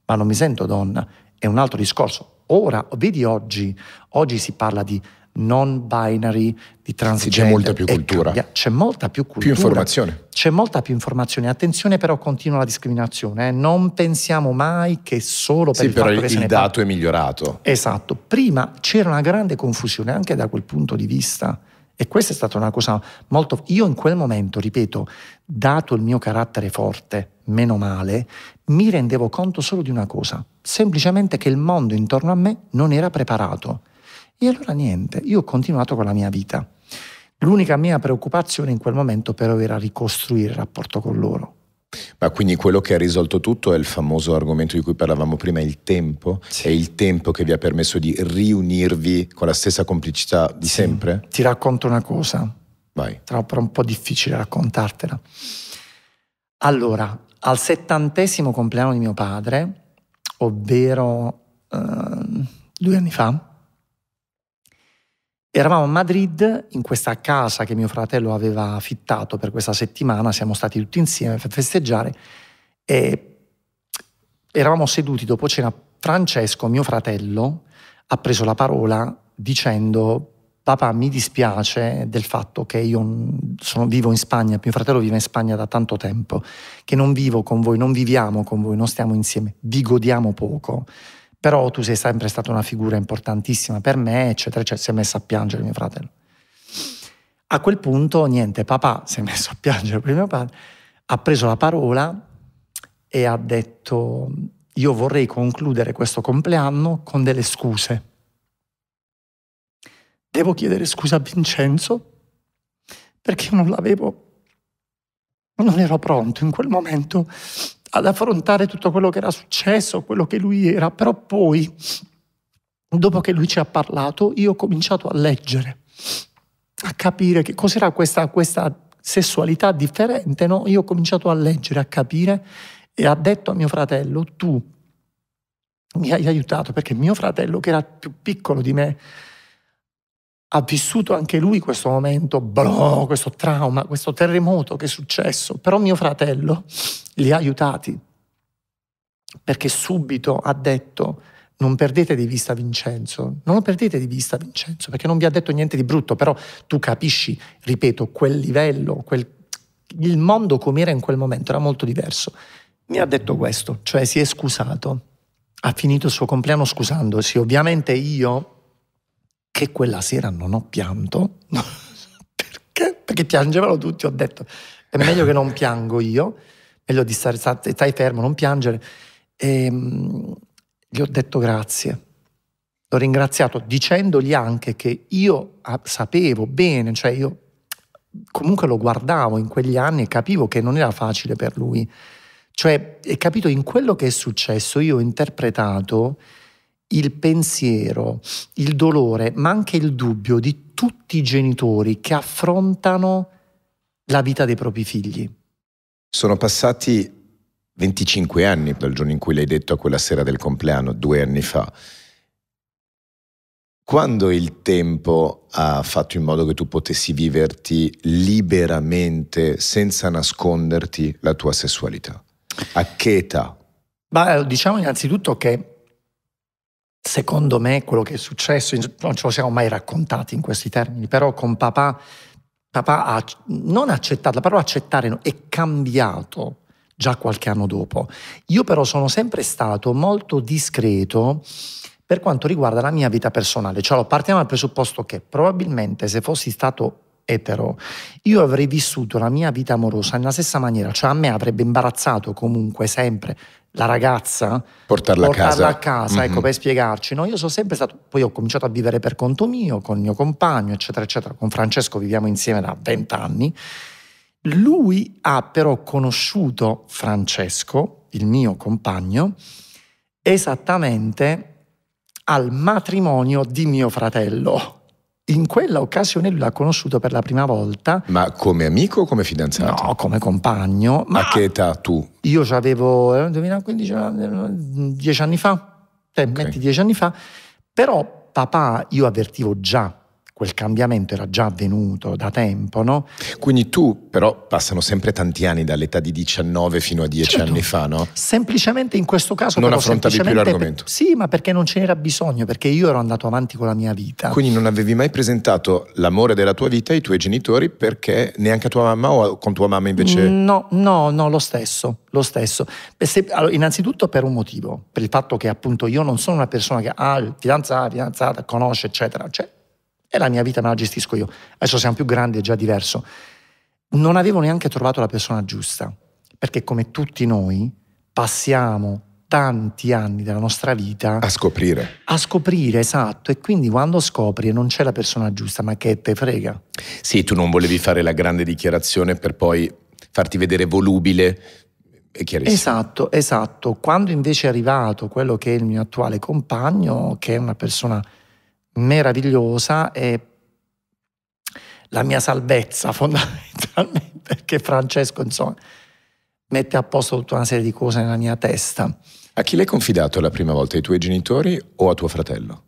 ma non mi sento donna. È un altro discorso. Ora, vedi oggi, oggi si parla di non binary, di transgender. molta più cultura. cambia- C'è molta più cultura. Più informazione. C'è molta più informazione. Attenzione però continua la discriminazione. eh. Non pensiamo mai che solo per Sì, il però fatto il, che il dato è migliorato. Esatto, prima c'era una grande confusione anche da quel punto di vista e questa è stata una cosa molto... Io in quel momento, ripeto, dato il mio carattere forte, meno male, mi rendevo conto solo di una cosa, semplicemente che il mondo intorno a me non era preparato. E allora niente, io ho continuato con la mia vita. L'unica mia preoccupazione in quel momento però era ricostruire il rapporto con loro. Ma quindi quello che ha risolto tutto è il famoso argomento di cui parlavamo prima, il tempo? Sì. È il tempo che vi ha permesso di riunirvi con la stessa complicità di sì. sempre? Ti racconto una cosa. Vai. Sarà però un po' difficile raccontartela. Allora, al settantesimo compleanno di mio padre, ovvero eh, due anni fa, Eravamo a Madrid, in questa casa che mio fratello aveva affittato per questa settimana, siamo stati tutti insieme per festeggiare e eravamo seduti dopo cena. Francesco, mio fratello, ha preso la parola dicendo papà mi dispiace del fatto che io sono, vivo in Spagna, mio fratello vive in Spagna da tanto tempo, che non vivo con voi, non viviamo con voi, non stiamo insieme, vi godiamo poco però tu sei sempre stata una figura importantissima per me, eccetera, eccetera, si è messo a piangere mio fratello. A quel punto, niente, papà si è messo a piangere per mio padre, ha preso la parola e ha detto, io vorrei concludere questo compleanno con delle scuse. Devo chiedere scusa a Vincenzo perché io non l'avevo, non ero pronto in quel momento ad affrontare tutto quello che era successo, quello che lui era, però poi, dopo che lui ci ha parlato, io ho cominciato a leggere, a capire che cos'era questa, questa sessualità differente, no? Io ho cominciato a leggere, a capire e ha detto a mio fratello, tu mi hai aiutato perché mio fratello, che era più piccolo di me, ha vissuto anche lui questo momento, bro, questo trauma, questo terremoto che è successo, però mio fratello li ha aiutati perché subito ha detto non perdete di vista Vincenzo, non lo perdete di vista Vincenzo, perché non vi ha detto niente di brutto, però tu capisci, ripeto, quel livello, quel, il mondo com'era in quel momento era molto diverso. Mi ha detto questo, cioè si è scusato, ha finito il suo compleanno scusandosi, ovviamente io che quella sera non ho pianto, (laughs) perché? Perché piangevano tutti, ho detto è meglio che non piango io, meglio di stare, stai fermo, non piangere. E, ehm, gli ho detto grazie. L'ho ringraziato dicendogli anche che io sapevo bene, cioè io comunque lo guardavo in quegli anni e capivo che non era facile per lui. Cioè, e capito in quello che è successo, io ho interpretato il pensiero, il dolore, ma anche il dubbio di tutti i genitori che affrontano la vita dei propri figli. Sono passati 25 anni dal giorno in cui l'hai detto a quella sera del compleanno, due anni fa. Quando il tempo ha fatto in modo che tu potessi viverti liberamente, senza nasconderti la tua sessualità? A che età? Beh, diciamo innanzitutto che secondo me quello che è successo, non ce lo siamo mai raccontati in questi termini, però con papà, papà ha non accettato, la parola accettare è cambiato già qualche anno dopo. Io però sono sempre stato molto discreto per quanto riguarda la mia vita personale, cioè partiamo dal presupposto che probabilmente se fossi stato etero, io avrei vissuto la mia vita amorosa nella stessa maniera, cioè a me avrebbe imbarazzato comunque sempre la ragazza, portarla, portarla a casa, a casa mm-hmm. ecco, per spiegarci. No? Io sono sempre stato, poi ho cominciato a vivere per conto mio, con il mio compagno, eccetera, eccetera. Con Francesco viviamo insieme da vent'anni. Lui ha però conosciuto Francesco, il mio compagno, esattamente al matrimonio di mio fratello in quella occasione lui l'ha conosciuto per la prima volta. Ma come amico o come fidanzato? No, come compagno. Ma a che età tu? Io avevo eh, 2015, dieci anni fa, eh, okay. metti dieci anni fa, però papà io avvertivo già quel cambiamento era già avvenuto da tempo, no? Quindi tu, però, passano sempre tanti anni dall'età di 19 fino a 10 certo. anni fa, no? Semplicemente in questo caso non affrontavi più l'argomento. Per, sì, ma perché non ce n'era bisogno, perché io ero andato avanti con la mia vita. Quindi non avevi mai presentato l'amore della tua vita ai tuoi genitori perché neanche a tua mamma o con tua mamma invece? No, no, no, lo stesso, lo stesso. Se, allora, innanzitutto per un motivo, per il fatto che appunto io non sono una persona che ha ah, fidanzata, fidanzata, conosce, eccetera. Cioè, e la mia vita me la gestisco io. Adesso siamo più grandi, è già diverso. Non avevo neanche trovato la persona giusta, perché come tutti noi passiamo tanti anni della nostra vita a scoprire. A scoprire, esatto. E quindi quando scopri e non c'è la persona giusta, ma che te frega. Sì, tu non volevi fare la grande dichiarazione per poi farti vedere volubile è chiarissimo. Esatto, esatto. Quando invece è arrivato quello che è il mio attuale compagno, che è una persona meravigliosa e la mia salvezza (laughs) fondamentalmente, perché Francesco, insomma, mette a posto tutta una serie di cose nella mia testa. A chi l'hai confidato la prima volta? Ai tuoi genitori o a tuo fratello?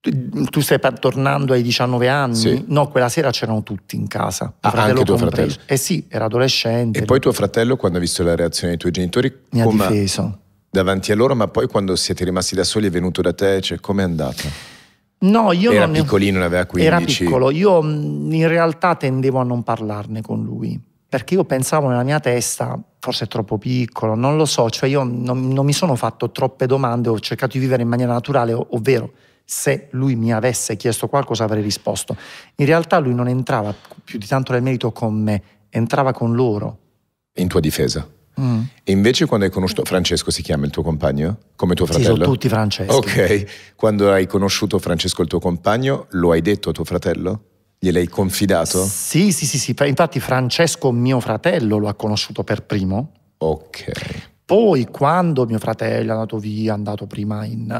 Tu stai tornando ai 19 anni? Sì. No, quella sera c'erano tutti in casa. Ah, anche tuo compreso. fratello? Eh sì, era adolescente. E poi tuo fratello, quando ha visto la reazione dei tuoi genitori, mi ha difeso. davanti a loro, ma poi quando siete rimasti da soli è venuto da te, cioè com'è andata? No, io Era non piccolino, ne aveva 15. Era piccolo, io mh, in realtà tendevo a non parlarne con lui, perché io pensavo nella mia testa, forse è troppo piccolo, non lo so, cioè io non, non mi sono fatto troppe domande, ho cercato di vivere in maniera naturale, ov- ovvero se lui mi avesse chiesto qualcosa avrei risposto. In realtà lui non entrava più di tanto nel merito con me, entrava con loro. In tua difesa. Mm. E invece quando hai conosciuto Francesco, si chiama il tuo compagno? Come tuo Sì, fratello? sono tutti Franceschi. Ok, quando hai conosciuto Francesco il tuo compagno, lo hai detto a tuo fratello? Gliel'hai confidato? Sì, sì, sì, sì, infatti Francesco, mio fratello, lo ha conosciuto per primo. Ok. Poi quando mio fratello è andato via, è andato prima in-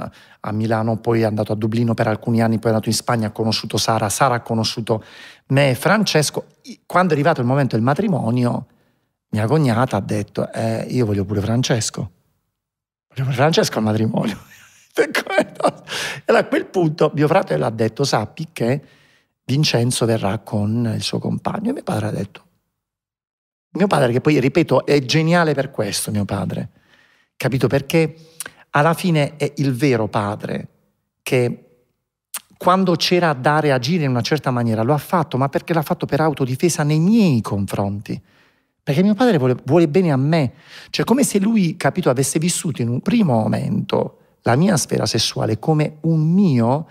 a Milano, poi è andato a Dublino per alcuni anni, poi è andato in Spagna, ha conosciuto Sara, Sara ha conosciuto me e Francesco. Quando è arrivato il momento del matrimonio, mia cognata ha detto, "Eh, io voglio pure Francesco. Voglio pure Francesco al matrimonio. (laughs) E a quel punto mio fratello ha detto, sappi che Vincenzo verrà con il suo compagno. E mio padre ha detto, mio padre, che poi, ripeto, è geniale per questo, mio padre. Capito? Perché alla fine è il vero padre che quando c'era da reagire in una certa maniera lo ha fatto, ma perché l'ha fatto per autodifesa nei miei confronti. Perché mio padre vuole, vuole bene a me. Cioè, come se lui, capito, avesse vissuto in un primo momento la mia sfera sessuale come un mio,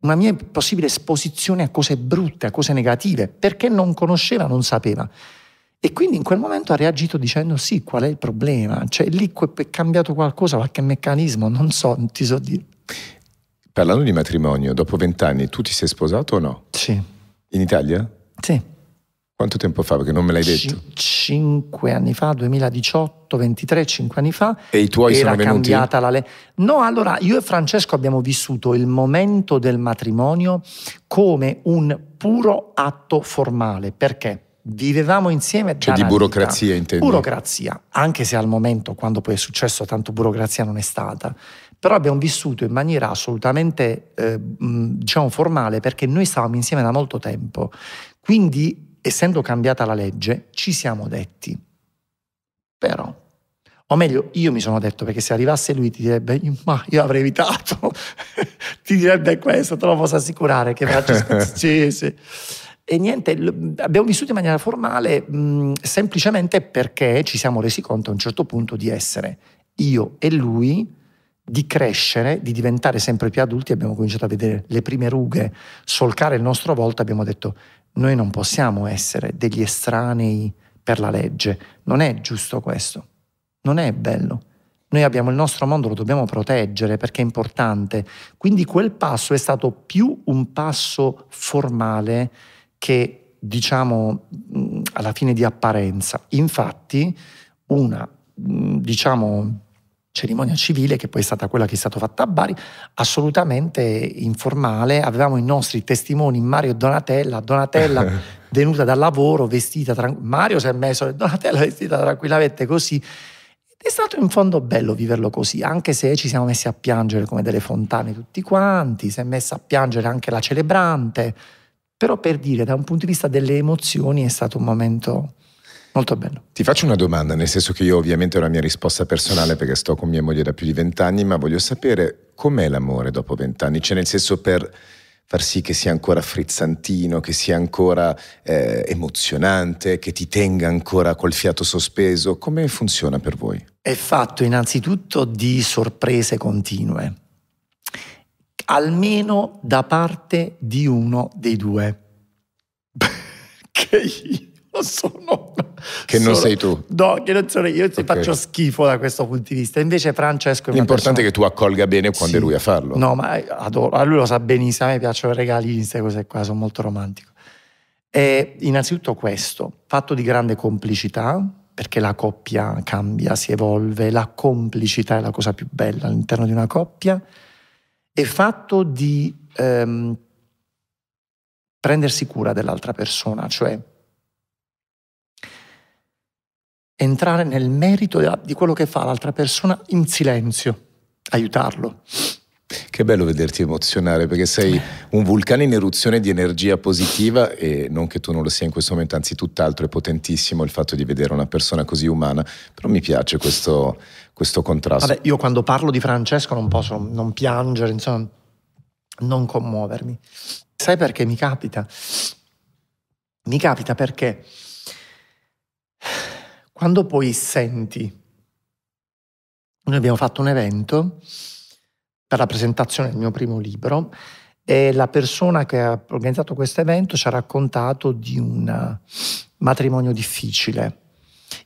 una mia possibile esposizione a cose brutte, a cose negative, perché non conosceva, non sapeva. E quindi in quel momento ha reagito dicendo sì, qual è il problema? Cioè lì è cambiato qualcosa, qualche meccanismo, non so, non ti so dire. Parlando di matrimonio, dopo vent'anni tu ti sei sposato o no? Sì, In Italia? sì. Quanto tempo fa? Perché non me l'hai detto. Cin- cinque anni fa, 2018, 23, cinque anni fa, E i tuoi era sono venuti? cambiata la legge. No, allora io e Francesco abbiamo vissuto il momento del matrimonio come un puro atto formale. Perché? Vivevamo insieme Cioè di burocrazia, vita. intendi? Burocrazia, anche se al momento, quando poi è successo, tanto burocrazia non è stata. Però abbiamo vissuto in maniera assolutamente, eh, diciamo, formale perché noi stavamo insieme da molto tempo. Quindi, essendo cambiata la legge, ci siamo detti. Però, o meglio, io mi sono detto perché se arrivasse lui ti direbbe, ma io avrei evitato, (laughs) ti direbbe questo, te lo posso assicurare che Francesco, (laughs) sì, sì. E niente, abbiamo vissuto in maniera formale mh, semplicemente perché ci siamo resi conto a un certo punto di essere io e lui, di crescere, di diventare sempre più adulti. Abbiamo cominciato a vedere le prime rughe solcare il nostro volto. Abbiamo detto: noi non possiamo essere degli estranei per la legge. Non è giusto questo. Non è bello. Noi abbiamo il nostro mondo, lo dobbiamo proteggere perché è importante. Quindi quel passo è stato più un passo formale che diciamo alla fine di apparenza. Infatti una diciamo cerimonia civile che poi è stata quella che è stata fatta a Bari, assolutamente informale, avevamo i nostri testimoni Mario e Donatella, Donatella (laughs) venuta dal lavoro vestita Mario si è messo Donatella vestita tranquillamente così. Ed è stato in fondo bello viverlo così, anche se ci siamo messi a piangere come delle fontane tutti quanti, si è messa a piangere anche la celebrante, però per dire da un punto di vista delle emozioni è stato un momento molto bello. Ti faccio una domanda, nel senso che io ovviamente ho la mia risposta personale perché sto con mia moglie da più di vent'anni, ma voglio sapere com'è l'amore dopo vent'anni, cioè nel senso per far sì che sia ancora frizzantino, che sia ancora eh, emozionante, che ti tenga ancora col fiato sospeso, come funziona per voi? È fatto innanzitutto di sorprese continue, almeno da parte di uno dei due. (laughs) che io sono... Che non sono- sei tu. No, che non sono io, ti Ok. faccio schifo da questo punto di vista. Invece Francesco è L'importante è che tu accolga bene quando Sì. è lui a farlo. No, ma adoro, lui lo sa benissimo, a me piacciono i regalini, queste cose qua, sono molto romantico. E innanzitutto questo, fatto di grande complicità, perché la coppia cambia, si evolve, la complicità è la cosa più bella all'interno di una coppia, è fatto di ehm, prendersi cura dell'altra persona, cioè entrare nel merito di quello che fa l'altra persona in silenzio, aiutarlo. Che bello vederti emozionare perché sei un vulcano in eruzione di energia positiva e non che tu non lo sia in questo momento, anzi tutt'altro è potentissimo il fatto di vedere una persona così umana, però mi piace questo, questo contrasto. Vabbè, io quando parlo di Francesco non posso non piangere, insomma, non commuovermi. Sai perché mi capita? Mi capita perché quando poi senti, noi abbiamo fatto un evento per la presentazione del mio primo libro e la persona che ha organizzato questo evento ci ha raccontato di un matrimonio difficile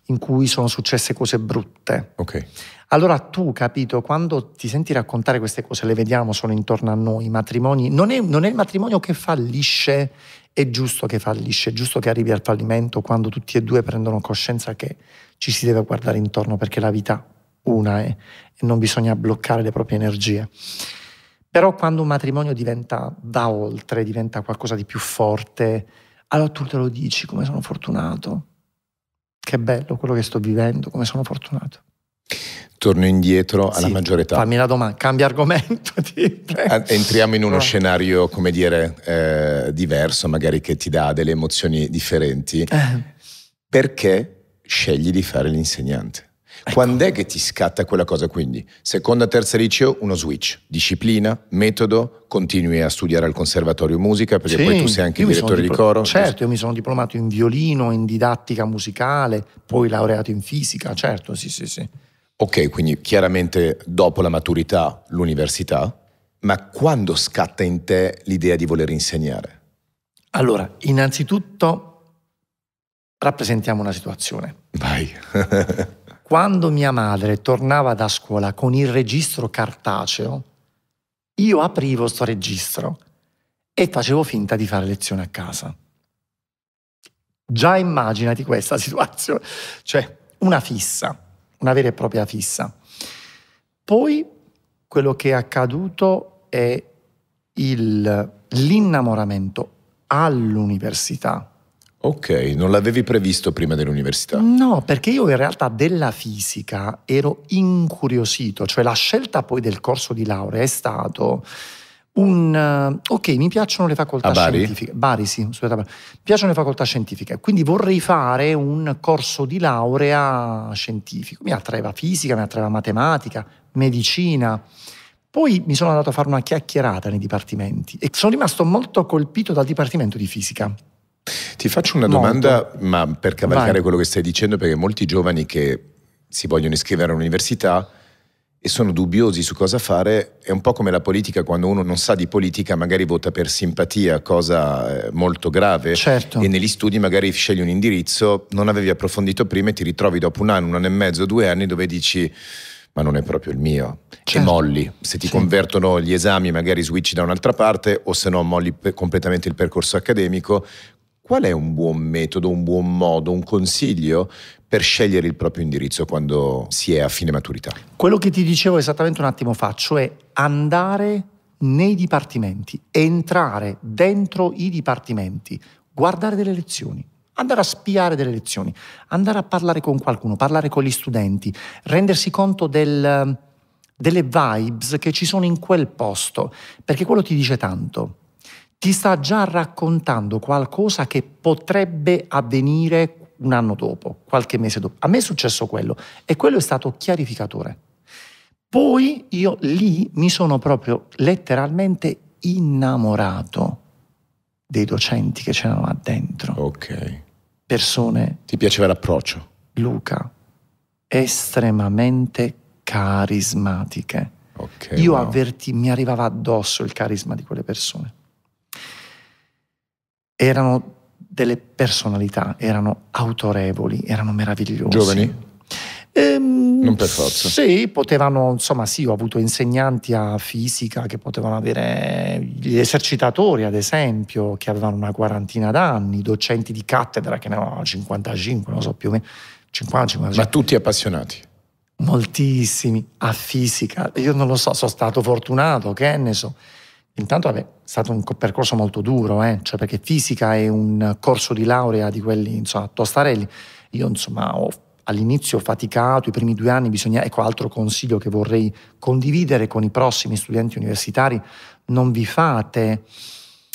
in cui sono successe cose brutte. Ok. Allora tu, capito, quando ti senti raccontare queste cose, le vediamo, sono intorno a noi, i matrimoni, non è, non è il matrimonio che fallisce, è giusto che fallisce, è giusto che arrivi al fallimento quando tutti e due prendono coscienza che ci si deve guardare intorno perché la vita una è e non bisogna bloccare le proprie energie. Però quando un matrimonio diventa, va oltre, diventa qualcosa di più forte, allora tu te lo dici come sono fortunato, che bello quello che sto vivendo, come sono fortunato. Torno indietro alla sì, maggiore età. Fammi la domanda, cambia argomento. (laughs) Entriamo in uno no. scenario, come dire, eh, diverso, magari che ti dà delle emozioni differenti. Eh. Perché scegli di fare l'insegnante? Ecco. Quando è che ti scatta quella cosa quindi? Seconda, terza liceo, uno switch. Disciplina, metodo, continui a studiare al conservatorio musica perché sì, poi tu sei anche direttore diplo- di coro. Certo, io mi sono diplomato in violino, in didattica musicale, poi laureato in fisica, certo, sì, sì, sì. Ok, quindi chiaramente dopo la maturità l'università, ma quando scatta in te l'idea di voler insegnare? Allora, innanzitutto rappresentiamo una situazione. Vai. (laughs) Quando mia madre tornava da scuola con il registro cartaceo, io aprivo sto registro e facevo finta di fare lezione a casa. Già immaginati questa (laughs) situazione, cioè una fissa, una vera e propria fissa. Poi quello che è accaduto è il, l'innamoramento all'università Ok, non l'avevi previsto prima dell'università? No, perché io in realtà della fisica ero incuriosito, cioè la scelta poi del corso di laurea è stato un... Eh, ok, mi piacciono le facoltà Bari? scientifiche. Bari, sì, scusate, mi piacciono le facoltà scientifiche, quindi vorrei fare un corso di laurea scientifico. Mi attraeva fisica, mi attraeva matematica, medicina. Poi mi sono andato a fare una chiacchierata nei dipartimenti e sono rimasto molto colpito dal dipartimento di fisica ti faccio una domanda, Molto. ma per cavalcare Vai. quello che stai dicendo, perché molti giovani che si vogliono iscrivere all'università e sono dubbiosi su cosa fare, è un po' come la politica, quando uno non sa di politica magari vota per simpatia, cosa eh, molto grave, certo. e negli studi magari scegli un indirizzo, non avevi approfondito prima e ti ritrovi dopo un anno, un anno e mezzo, due anni dove dici ma non è proprio il mio. Certo. E molli. Se ti sì. convertono gli esami, magari switchi da un'altra parte, o se no molli completamente il percorso accademico. Qual è un buon metodo, un buon modo, un consiglio per scegliere il proprio indirizzo quando si è a fine maturità? Quello che ti dicevo esattamente un attimo fa, cioè andare nei dipartimenti, entrare dentro i dipartimenti, guardare delle lezioni, andare a spiare delle lezioni, andare a parlare con qualcuno, parlare con gli studenti, rendersi conto del, delle vibes che ci sono in quel posto, perché quello ti dice tanto ti sta già raccontando qualcosa che potrebbe avvenire un anno dopo, qualche mese dopo. A me è successo quello e quello è stato chiarificatore. Poi io lì mi sono proprio letteralmente innamorato dei docenti che c'erano là dentro. Ok. Persone. Ti piaceva l'approccio? Luca, estremamente carismatiche. Okay, io wow. avverti, mi arrivava addosso il carisma di quelle persone erano delle personalità, erano autorevoli, erano meravigliosi. Giovani? Ehm, non per forza. Sì, potevano, insomma, sì, ho avuto insegnanti a fisica che potevano avere gli esercitatori, ad esempio, che avevano una quarantina d'anni, docenti di cattedra che ne avevano 55, non so più o meno. 50, 55. Ma tutti appassionati? Moltissimi, a fisica. Io non lo so, sono stato fortunato, che ne so. Intanto vabbè, è stato un percorso molto duro, eh? cioè perché fisica è un corso di laurea di quelli, insomma, tostarelli. Io insomma ho all'inizio faticato, i primi due anni bisogna, ecco altro consiglio che vorrei condividere con i prossimi studenti universitari, non vi fate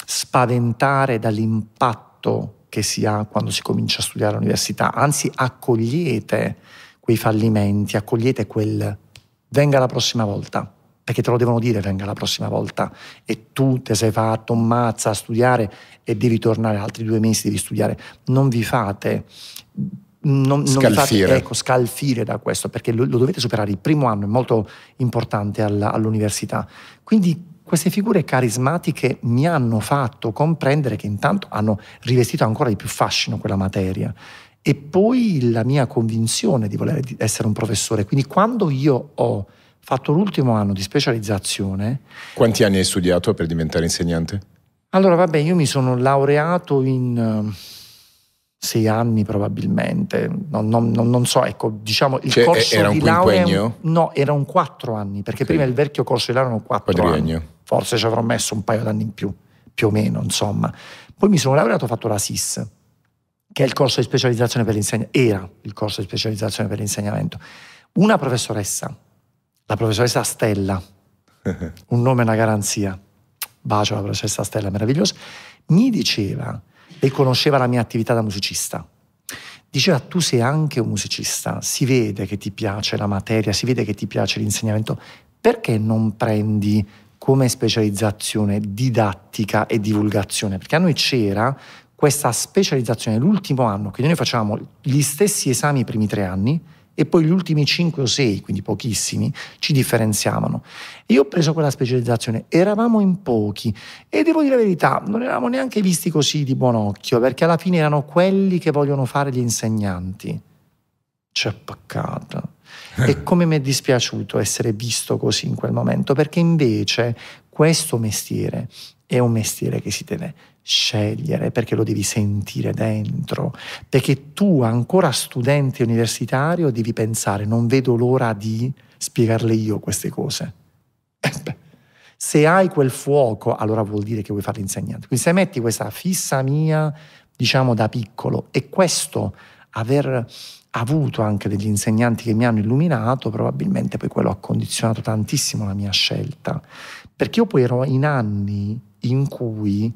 spaventare dall'impatto che si ha quando si comincia a studiare all'università, anzi accogliete quei fallimenti, accogliete quel venga la prossima volta, perché te lo devono dire venga la prossima volta e tu ti sei fatto un mazza a studiare e devi tornare altri due mesi, devi studiare. Non vi fate non, scalfire. Fate, ecco, scalfire da questo, perché lo, lo, dovete superare. Il primo anno è molto importante alla, all'università. Quindi queste figure carismatiche mi hanno fatto comprendere che intanto hanno rivestito ancora di più fascino quella materia. E poi la mia convinzione di voler essere un professore. Quindi quando io ho fatto l'ultimo anno di specializzazione... Quanti anni hai studiato per diventare insegnante? Allora, vabbè, io mi sono laureato in sei anni probabilmente, non, non, non, so, ecco, diciamo il cioè, corso era un di laurea... Quinquennio? No, era un quattro anni, perché okay. prima il vecchio corso di laurea erano quattro Quadriennio. anni. Forse ci avrò messo un paio d'anni in più, più o meno, insomma. Poi mi sono laureato, ho fatto la SIS, che è il corso di specializzazione per l'insegnamento, era il corso di specializzazione per l'insegnamento. Una professoressa, la professoressa Stella, (laughs) un nome e una garanzia, bacio alla professoressa Stella, meravigliosa, mi diceva lei conosceva la mia attività da musicista. Diceva tu sei anche un musicista, si vede che ti piace la materia, si vede che ti piace l'insegnamento, perché non prendi come specializzazione didattica e divulgazione? Perché a noi c'era questa specializzazione l'ultimo anno, quindi noi facevamo gli stessi esami i primi tre anni, e poi gli ultimi 5 o 6, quindi pochissimi, ci differenziavano. E io ho preso quella specializzazione, eravamo in pochi e devo dire la verità, non eravamo neanche visti così di buon occhio, perché alla fine erano quelli che vogliono fare gli insegnanti. C'è peccato. E come mi è dispiaciuto essere visto così in quel momento, perché invece questo mestiere è un mestiere che si deve scegliere, perché lo devi sentire dentro, perché tu ancora studente universitario devi pensare non vedo l'ora di spiegarle io queste cose. Eh se hai quel fuoco, allora vuol dire che vuoi fare l'insegnante. Quindi se metti questa fissa mia, diciamo da piccolo, e questo aver avuto anche degli insegnanti che mi hanno illuminato, probabilmente poi quello ha condizionato tantissimo la mia scelta. Perché io poi ero in anni in cui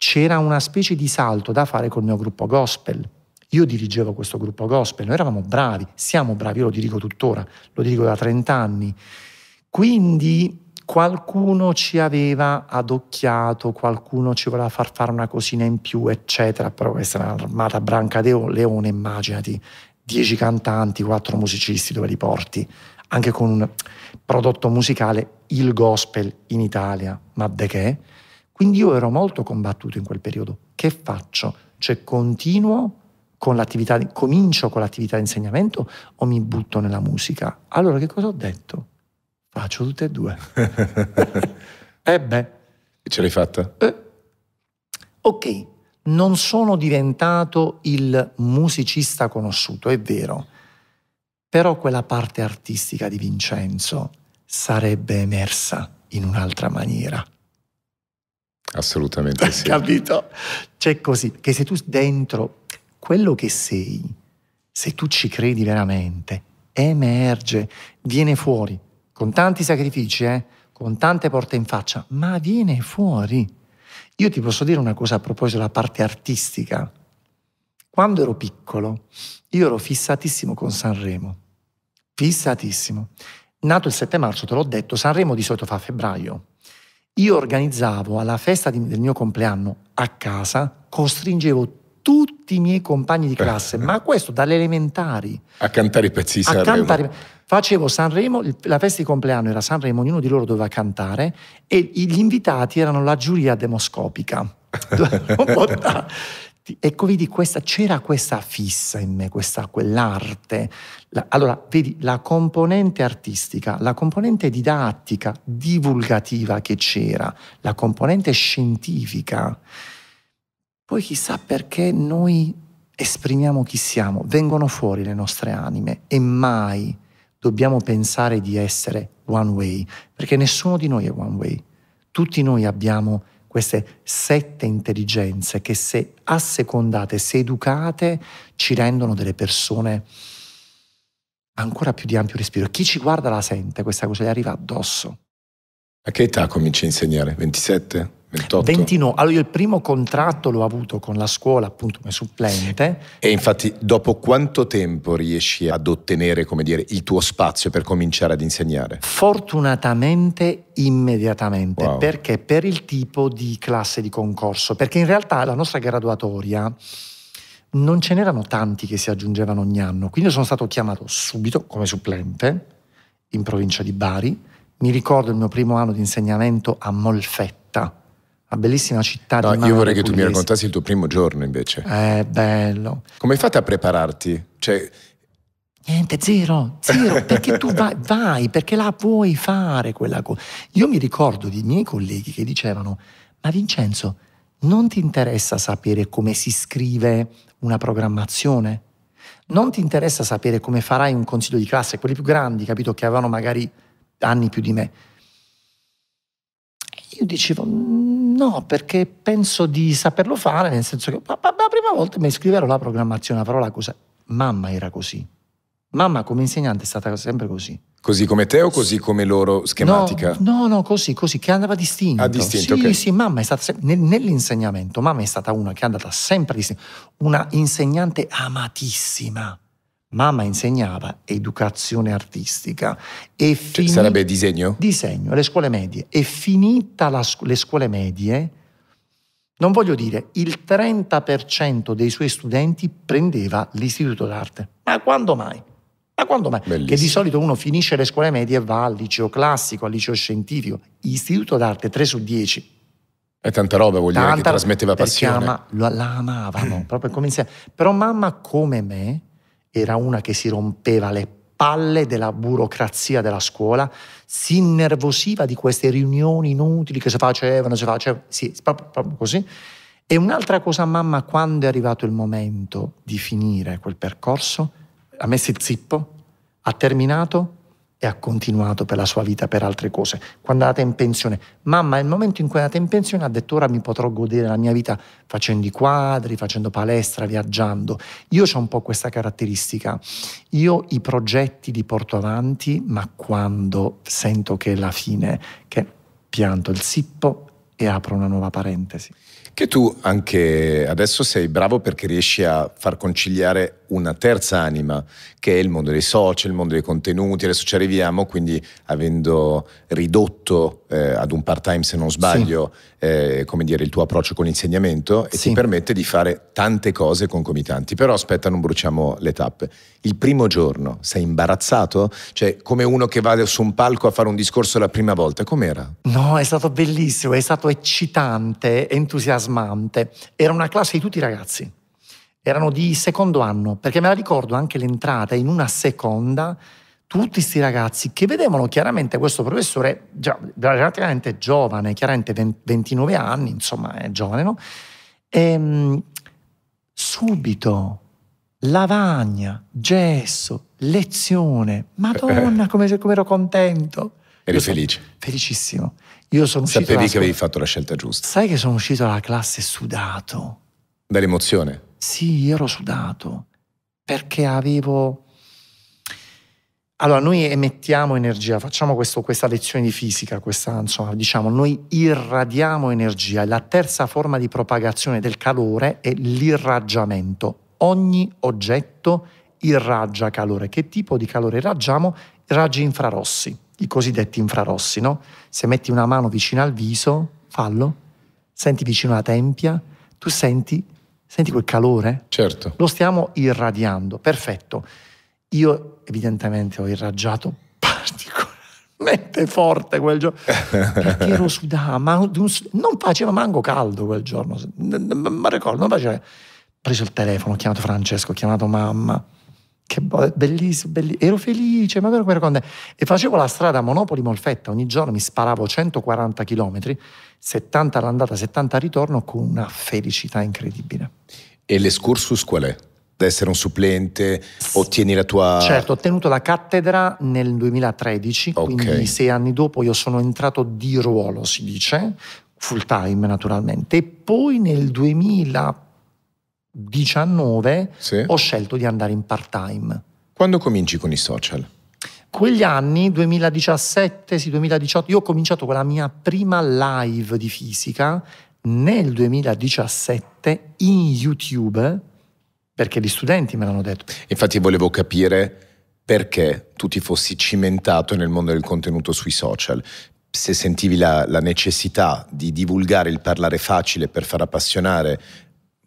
c'era una specie di salto da fare col mio gruppo gospel. Io dirigevo questo gruppo gospel, noi eravamo bravi, siamo bravi, io lo dirigo tuttora, lo dirigo da 30 anni. Quindi qualcuno ci aveva adocchiato, qualcuno ci voleva far fare una cosina in più, eccetera. Però questa è un'armata branca de leone, immaginati, 10 cantanti, 4 musicisti dove li porti, anche con un prodotto musicale, il gospel in Italia, ma de che? Quindi io ero molto combattuto in quel periodo. Che faccio? Cioè continuo con l'attività, comincio con l'attività di insegnamento o mi butto nella musica? Allora che cosa ho detto? Faccio tutte e due. e (laughs) eh beh. Ce l'hai fatta? Eh. Ok, non sono diventato il musicista conosciuto, è vero, però quella parte artistica di Vincenzo sarebbe emersa in un'altra maniera. Assolutamente (laughs) sì. Capito? C'è così, che se tu dentro quello che sei, se tu ci credi veramente, emerge, viene fuori, con tanti sacrifici, eh? con tante porte in faccia, ma viene fuori. Io ti posso dire una cosa a proposito della parte artistica. Quando ero piccolo, io ero fissatissimo con Sanremo. Fissatissimo. Nato il 7 marzo, te l'ho detto, Sanremo di solito fa a febbraio. Io organizzavo alla festa di, del mio compleanno a casa, costringevo tutti i miei compagni di classe, ma questo dalle elementari. A cantare i pezzi di Sanremo. Cantare, facevo Sanremo, la festa di compleanno era Sanremo, ognuno di loro doveva cantare e gli invitati erano la giuria demoscopica. (laughs) Ecco, vedi, questa, c'era questa fissa in me, questa, quell'arte. La, allora, vedi, la componente artistica, la componente didattica, divulgativa che c'era, la componente scientifica, poi chissà perché noi esprimiamo chi siamo, vengono fuori le nostre anime e mai dobbiamo pensare di essere one way, perché nessuno di noi è one way. Tutti noi abbiamo queste sette intelligenze che se assecondate, se educate, ci rendono delle persone ancora più di ampio respiro. Chi ci guarda la sente, questa cosa gli arriva addosso. A che età cominci a insegnare? 27? 28? 29. Allora io il primo contratto l'ho avuto con la scuola appunto come supplente. E infatti dopo quanto tempo riesci ad ottenere, come dire, il tuo spazio per cominciare ad insegnare? Fortunatamente immediatamente, wow. perché per il tipo di classe di concorso, perché in realtà la nostra graduatoria non ce n'erano tanti che si aggiungevano ogni anno, quindi sono stato chiamato subito come supplente in provincia di Bari. Mi ricordo il mio primo anno di insegnamento a Molfetta, una bellissima città no, di Io vorrei che tu mi raccontassi il tuo primo giorno invece. È bello. Come hai fatto a prepararti? Cioè... Niente, zero, zero, (laughs) perché tu vai, vai, perché la puoi fare quella cosa. Io mi ricordo di miei colleghi che dicevano, ma Vincenzo, non ti interessa sapere come si scrive una programmazione? Non ti interessa sapere come farai un consiglio di classe? Quelli più grandi, capito, che avevano magari anni più di me. Io dicevo, No, perché penso di saperlo fare, nel senso che la prima volta mi scriverò la programmazione, la parola cosa. Mamma era così. Mamma come insegnante è stata sempre così. Così come te o così come loro schematica? No, no, no così, così, che andava distinto. Ah, distinto, sì, okay. sì, mamma è stata sempre, nell'insegnamento, mamma è stata una che è andata sempre distinta, una insegnante amatissima. Mamma insegnava educazione artistica e cioè, fini... sarebbe disegno? Disegno, le scuole medie. E finita la, le scuole medie, non voglio dire, il 30% dei suoi studenti prendeva l'istituto d'arte. Ma quando mai? Ma quando mai? Bellissimo. Che di solito uno finisce le scuole medie e va al liceo classico, al liceo scientifico. Istituto d'arte 3 su 10. È tanta roba, vuol dire tanta, che trasmetteva passione. Ama, la amavano, proprio come insieme. Però mamma come me era una che si rompeva le palle della burocrazia della scuola, si innervosiva di queste riunioni inutili che si facevano, si facevano, sì, proprio, così. E un'altra cosa, mamma, quando è arrivato il momento di finire quel percorso, ha messo il zippo, ha terminato e ha continuato per la sua vita per altre cose. Quando è andata in pensione, mamma, nel momento in cui è andata in pensione, ha detto ora mi potrò godere la mia vita facendo i quadri, facendo palestra, viaggiando. Io ho un po' questa caratteristica. Io i progetti li porto avanti, ma quando sento che è la fine, che pianto il sippo e apro una nuova parentesi. Che tu anche adesso sei bravo perché riesci a far conciliare una terza anima, che è il mondo dei social, il mondo dei contenuti, adesso ci arriviamo, quindi avendo ridotto eh, ad un part-time se non sbaglio, sì. eh, come dire, il tuo approccio con l'insegnamento e sì. ti permette di fare tante cose concomitanti. Però aspetta, non bruciamo le tappe. Il primo giorno sei imbarazzato? Cioè, come uno che va su un palco a fare un discorso la prima volta, com'era? No, è stato bellissimo, è stato eccitante, entusiasmante. Era una classe di tutti i ragazzi erano di secondo anno, perché me la ricordo anche l'entrata in una seconda, tutti questi ragazzi che vedevano chiaramente questo professore già relativamente giovane, chiaramente 29 anni, insomma è giovane, no? E, ehm, subito lavagna, gesso, lezione, madonna (laughs) come, come ero contento. Eri Io felice? Felicissimo. Io sono Sapevi che avevi fatto la scelta giusta. Sai che sono uscito dalla classe sudato. Dall'emozione? Sì, ero sudato perché avevo... Allora, noi emettiamo energia, facciamo questo, questa lezione di fisica, questa, insomma, diciamo, noi irradiamo energia. La terza forma di propagazione del calore è l'irraggiamento. Ogni oggetto irraggia calore. Che tipo di calore irraggiamo? Raggi infrarossi, i cosiddetti infrarossi, no? Se metti una mano vicino al viso, fallo, senti vicino alla tempia, tu senti Senti quel calore? Certo. Lo stiamo irradiando, perfetto. Io evidentemente ho irraggiato (laughs) particolarmente forte quel giorno, perché ero sudato, ma non faceva manco caldo quel giorno, ma ricordo, non faceva... preso il telefono, ho chiamato Francesco, ho chiamato mamma. Che bellissimo, bellissimo. Ero felice, ma vero quando... E facevo la strada Monopoli Molfetta, ogni giorno mi sparavo 140 km, 70 all'andata, 70 al ritorno, con una felicità incredibile. E l'escursus qual è? Da essere un supplente, ottieni la tua... Certo, ho ottenuto la cattedra nel 2013, okay. quindi sei anni dopo io sono entrato di ruolo, si dice, full time naturalmente, e poi nel 2000 19 sì. ho scelto di andare in part time. Quando cominci con i social? Quegli anni, 2017, sì, 2018, io ho cominciato con la mia prima live di fisica nel 2017 in YouTube, perché gli studenti me l'hanno detto. Infatti volevo capire perché tu ti fossi cimentato nel mondo del contenuto sui social, se sentivi la, la, necessità di divulgare il parlare facile per far appassionare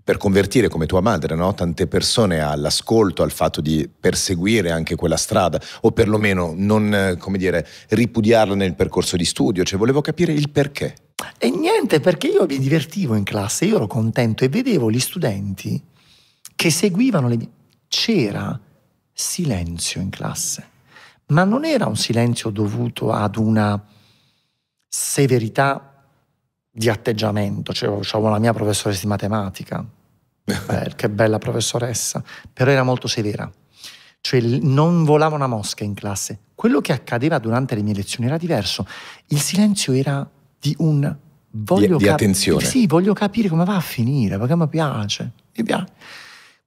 per convertire come tua madre no? tante persone all'ascolto, al fatto di perseguire anche quella strada o perlomeno non dire, ripudiarla nel percorso di studio, cioè volevo capire il perché. E niente, perché io mi divertivo in classe, io ero contento e vedevo gli studenti che seguivano le. C'era silenzio in classe, ma non era un silenzio dovuto ad una severità di atteggiamento, cioè avevo la mia professoressa di matematica, Beh, (laughs) che bella professoressa, però era molto severa, cioè non volava una mosca in classe. Quello che accadeva durante le mie lezioni era diverso, il silenzio era di un voglio di, di attenzione. Sì, voglio capire come va a finire, perché mi piace, mi piace.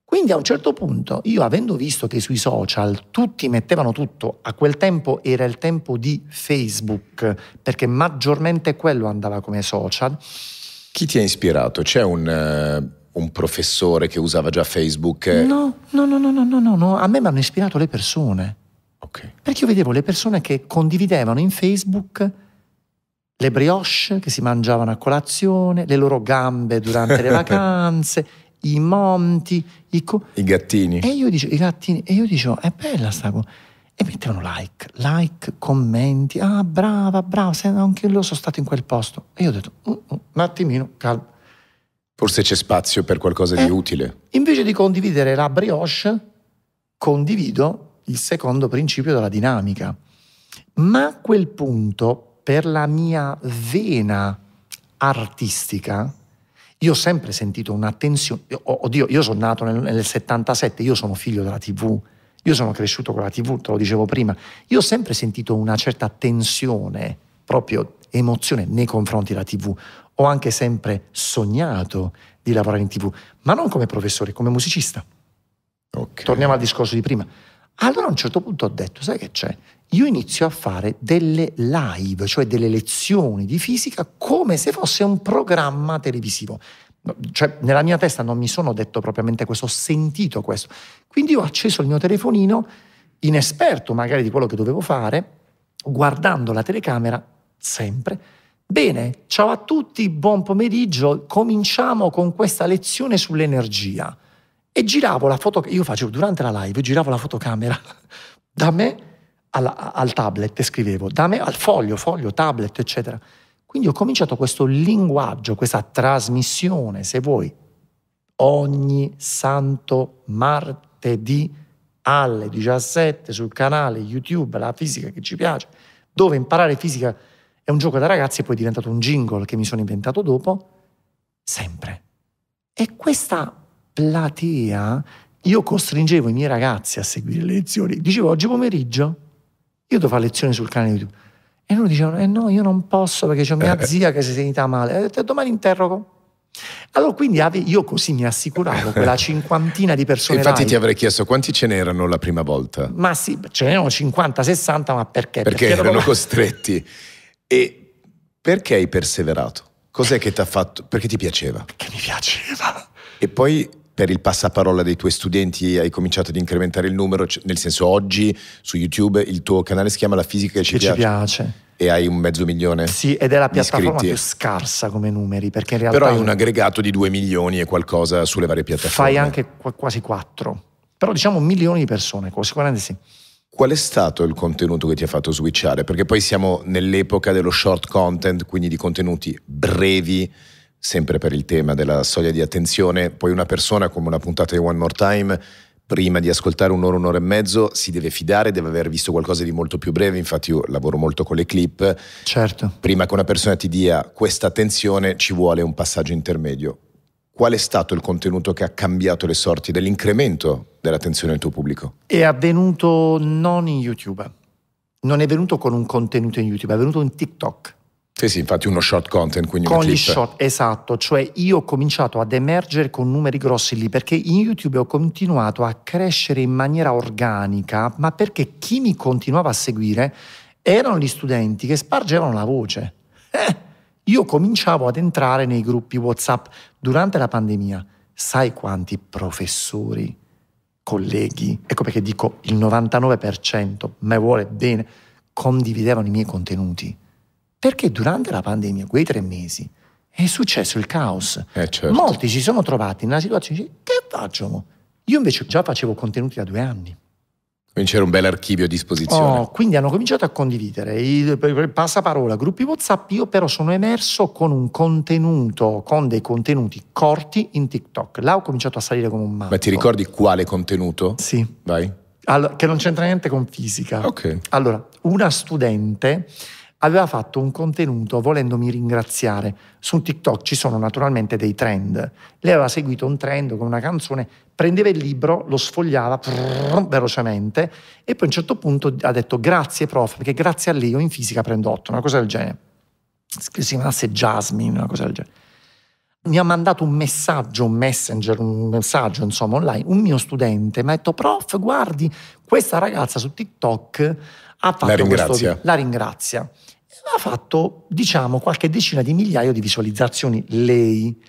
Quindi a un certo punto, io avendo visto che sui social tutti mettevano tutto, a quel tempo era il tempo di Facebook, perché maggiormente quello andava come social. Chi ti ha ispirato? C'è un, uh, un professore che usava già Facebook? No, no, no, no, no, no, no. a me mi hanno ispirato le persone. Okay. Perché io vedevo le persone che condividevano in Facebook le brioche che si mangiavano a colazione, le loro gambe durante le (laughs) vacanze, i monti, i, co- I gattini. E io dicevo, i gattini, e io dicevo, è bella sta cosa. E mettevano like, like, commenti, ah brava, brava, anche io sono stato in quel posto. E io ho detto, uh, uh, un attimino, calma. Forse c'è spazio per qualcosa eh, di utile. Invece di condividere la brioche, condivido il secondo principio della dinamica. Ma a quel punto, per la mia vena artistica, io ho sempre sentito una tensione, oddio, io sono nato nel, nel 77, io sono figlio della TV, io sono cresciuto con la TV, te lo dicevo prima, io ho sempre sentito una certa tensione, proprio emozione nei confronti della TV. Ho anche sempre sognato di lavorare in TV, ma non come professore, come musicista. Okay. Torniamo al discorso di prima. Allora a un certo punto ho detto, sai che c'è? Io inizio a fare delle live, cioè delle lezioni di fisica come se fosse un programma televisivo. Cioè, nella mia testa non mi sono detto propriamente questo, ho sentito questo. Quindi ho acceso il mio telefonino, inesperto magari di quello che dovevo fare, guardando la telecamera sempre. Bene, ciao a tutti, buon pomeriggio, cominciamo con questa lezione sull'energia. E giravo la foto, io facevo durante la live, giravo la fotocamera (laughs) da me alla, al tablet e scrivevo, da me al foglio, foglio, tablet, eccetera. Quindi ho cominciato questo linguaggio, questa trasmissione, se vuoi, ogni santo martedì alle 17 sul canale YouTube La fisica che ci piace, dove imparare fisica è un gioco da ragazzi e poi è diventato un jingle che mi sono inventato dopo, sempre. E questa platea, io costringevo i miei ragazzi a seguire le lezioni. Dicevo, oggi pomeriggio io devo fare lezioni sul canale YouTube. E loro dicevano, eh no, io non posso perché c'è mia eh. zia che si è sentita male. E domani interrogo. Allora quindi io così mi assicuravo quella (laughs) cinquantina di persone. Infatti live. ti avrei chiesto quanti ce n'erano la prima volta. Ma sì, ce n'erano 50-60, ma perché? Perché, perché erano costretti. E perché hai perseverato? Cos'è che ti ha fatto? Perché ti piaceva? Perché mi piaceva. E poi per il passaparola dei tuoi studenti hai cominciato ad incrementare il numero, nel senso oggi su YouTube il tuo canale si chiama La Fisica che ci, che piace. ci piace. E hai un mezzo milione? Sì, ed è la piattaforma più scarsa come numeri, perché in realtà... Però hai un aggregato di 2 milioni e qualcosa sulle varie piattaforme. Fai anche quasi 4. Però diciamo milioni di persone, sicuramente sì. Qual è stato il contenuto che ti ha fatto switchare? Perché poi siamo nell'epoca dello short content, quindi di contenuti brevi, sempre per il tema della soglia di attenzione, poi una persona come una puntata di One More Time prima di ascoltare un'ora, un'ora e mezzo, si deve fidare, deve aver visto qualcosa di molto più breve. Infatti, io lavoro molto con le clip. Certo. Prima che una persona ti dia questa attenzione, ci vuole un passaggio intermedio. Qual è stato il contenuto che ha cambiato le sorti dell'incremento dell'attenzione del tuo pubblico? È avvenuto non in YouTube, non è venuto con un contenuto in YouTube, è venuto in TikTok. Sì, sì, infatti uno short content, quindi con gli short, esatto, cioè io ho cominciato ad emergere con numeri grossi lì perché in YouTube ho continuato a crescere in maniera organica, ma perché chi mi continuava a seguire erano gli studenti che spargevano la voce. Eh, io cominciavo ad entrare nei gruppi WhatsApp durante la pandemia. Sai quanti professori, colleghi, ecco perché dico il 99% me vuole bene, condividevano i miei contenuti. Perché durante la pandemia, quei tre mesi, è successo il caos. Eh, certo. Molti si sono trovati nella situazione di che facciamo? Io invece già facevo contenuti da due anni. Quindi c'era un bel archivio a disposizione. Oh, quindi hanno cominciato a condividere il passaparola, gruppi WhatsApp. Io però sono emerso con un contenuto, con dei contenuti corti in TikTok. Là ho cominciato a salire come un matto. Ma ti ricordi quale contenuto? Sì. Vai. Allora, che non c'entra niente con fisica. Ok. Allora, una studente aveva fatto un contenuto volendomi ringraziare. Su TikTok ci sono naturalmente dei trend. Lei aveva seguito un trend con una canzone, prendeva il libro, lo sfogliava prrr, velocemente e poi a un certo punto ha detto grazie prof, perché grazie a lei io in fisica prendo 8, una cosa del genere. Si chiamasse Jasmine, una cosa del genere. Mi ha mandato un messaggio, un messenger, un messaggio insomma online, un mio studente mi ha detto prof guardi questa ragazza su TikTok ha fatto La questo ringrazia. video, la ringrazia. Ha fatto, diciamo, qualche decina di migliaia di visualizzazioni lei.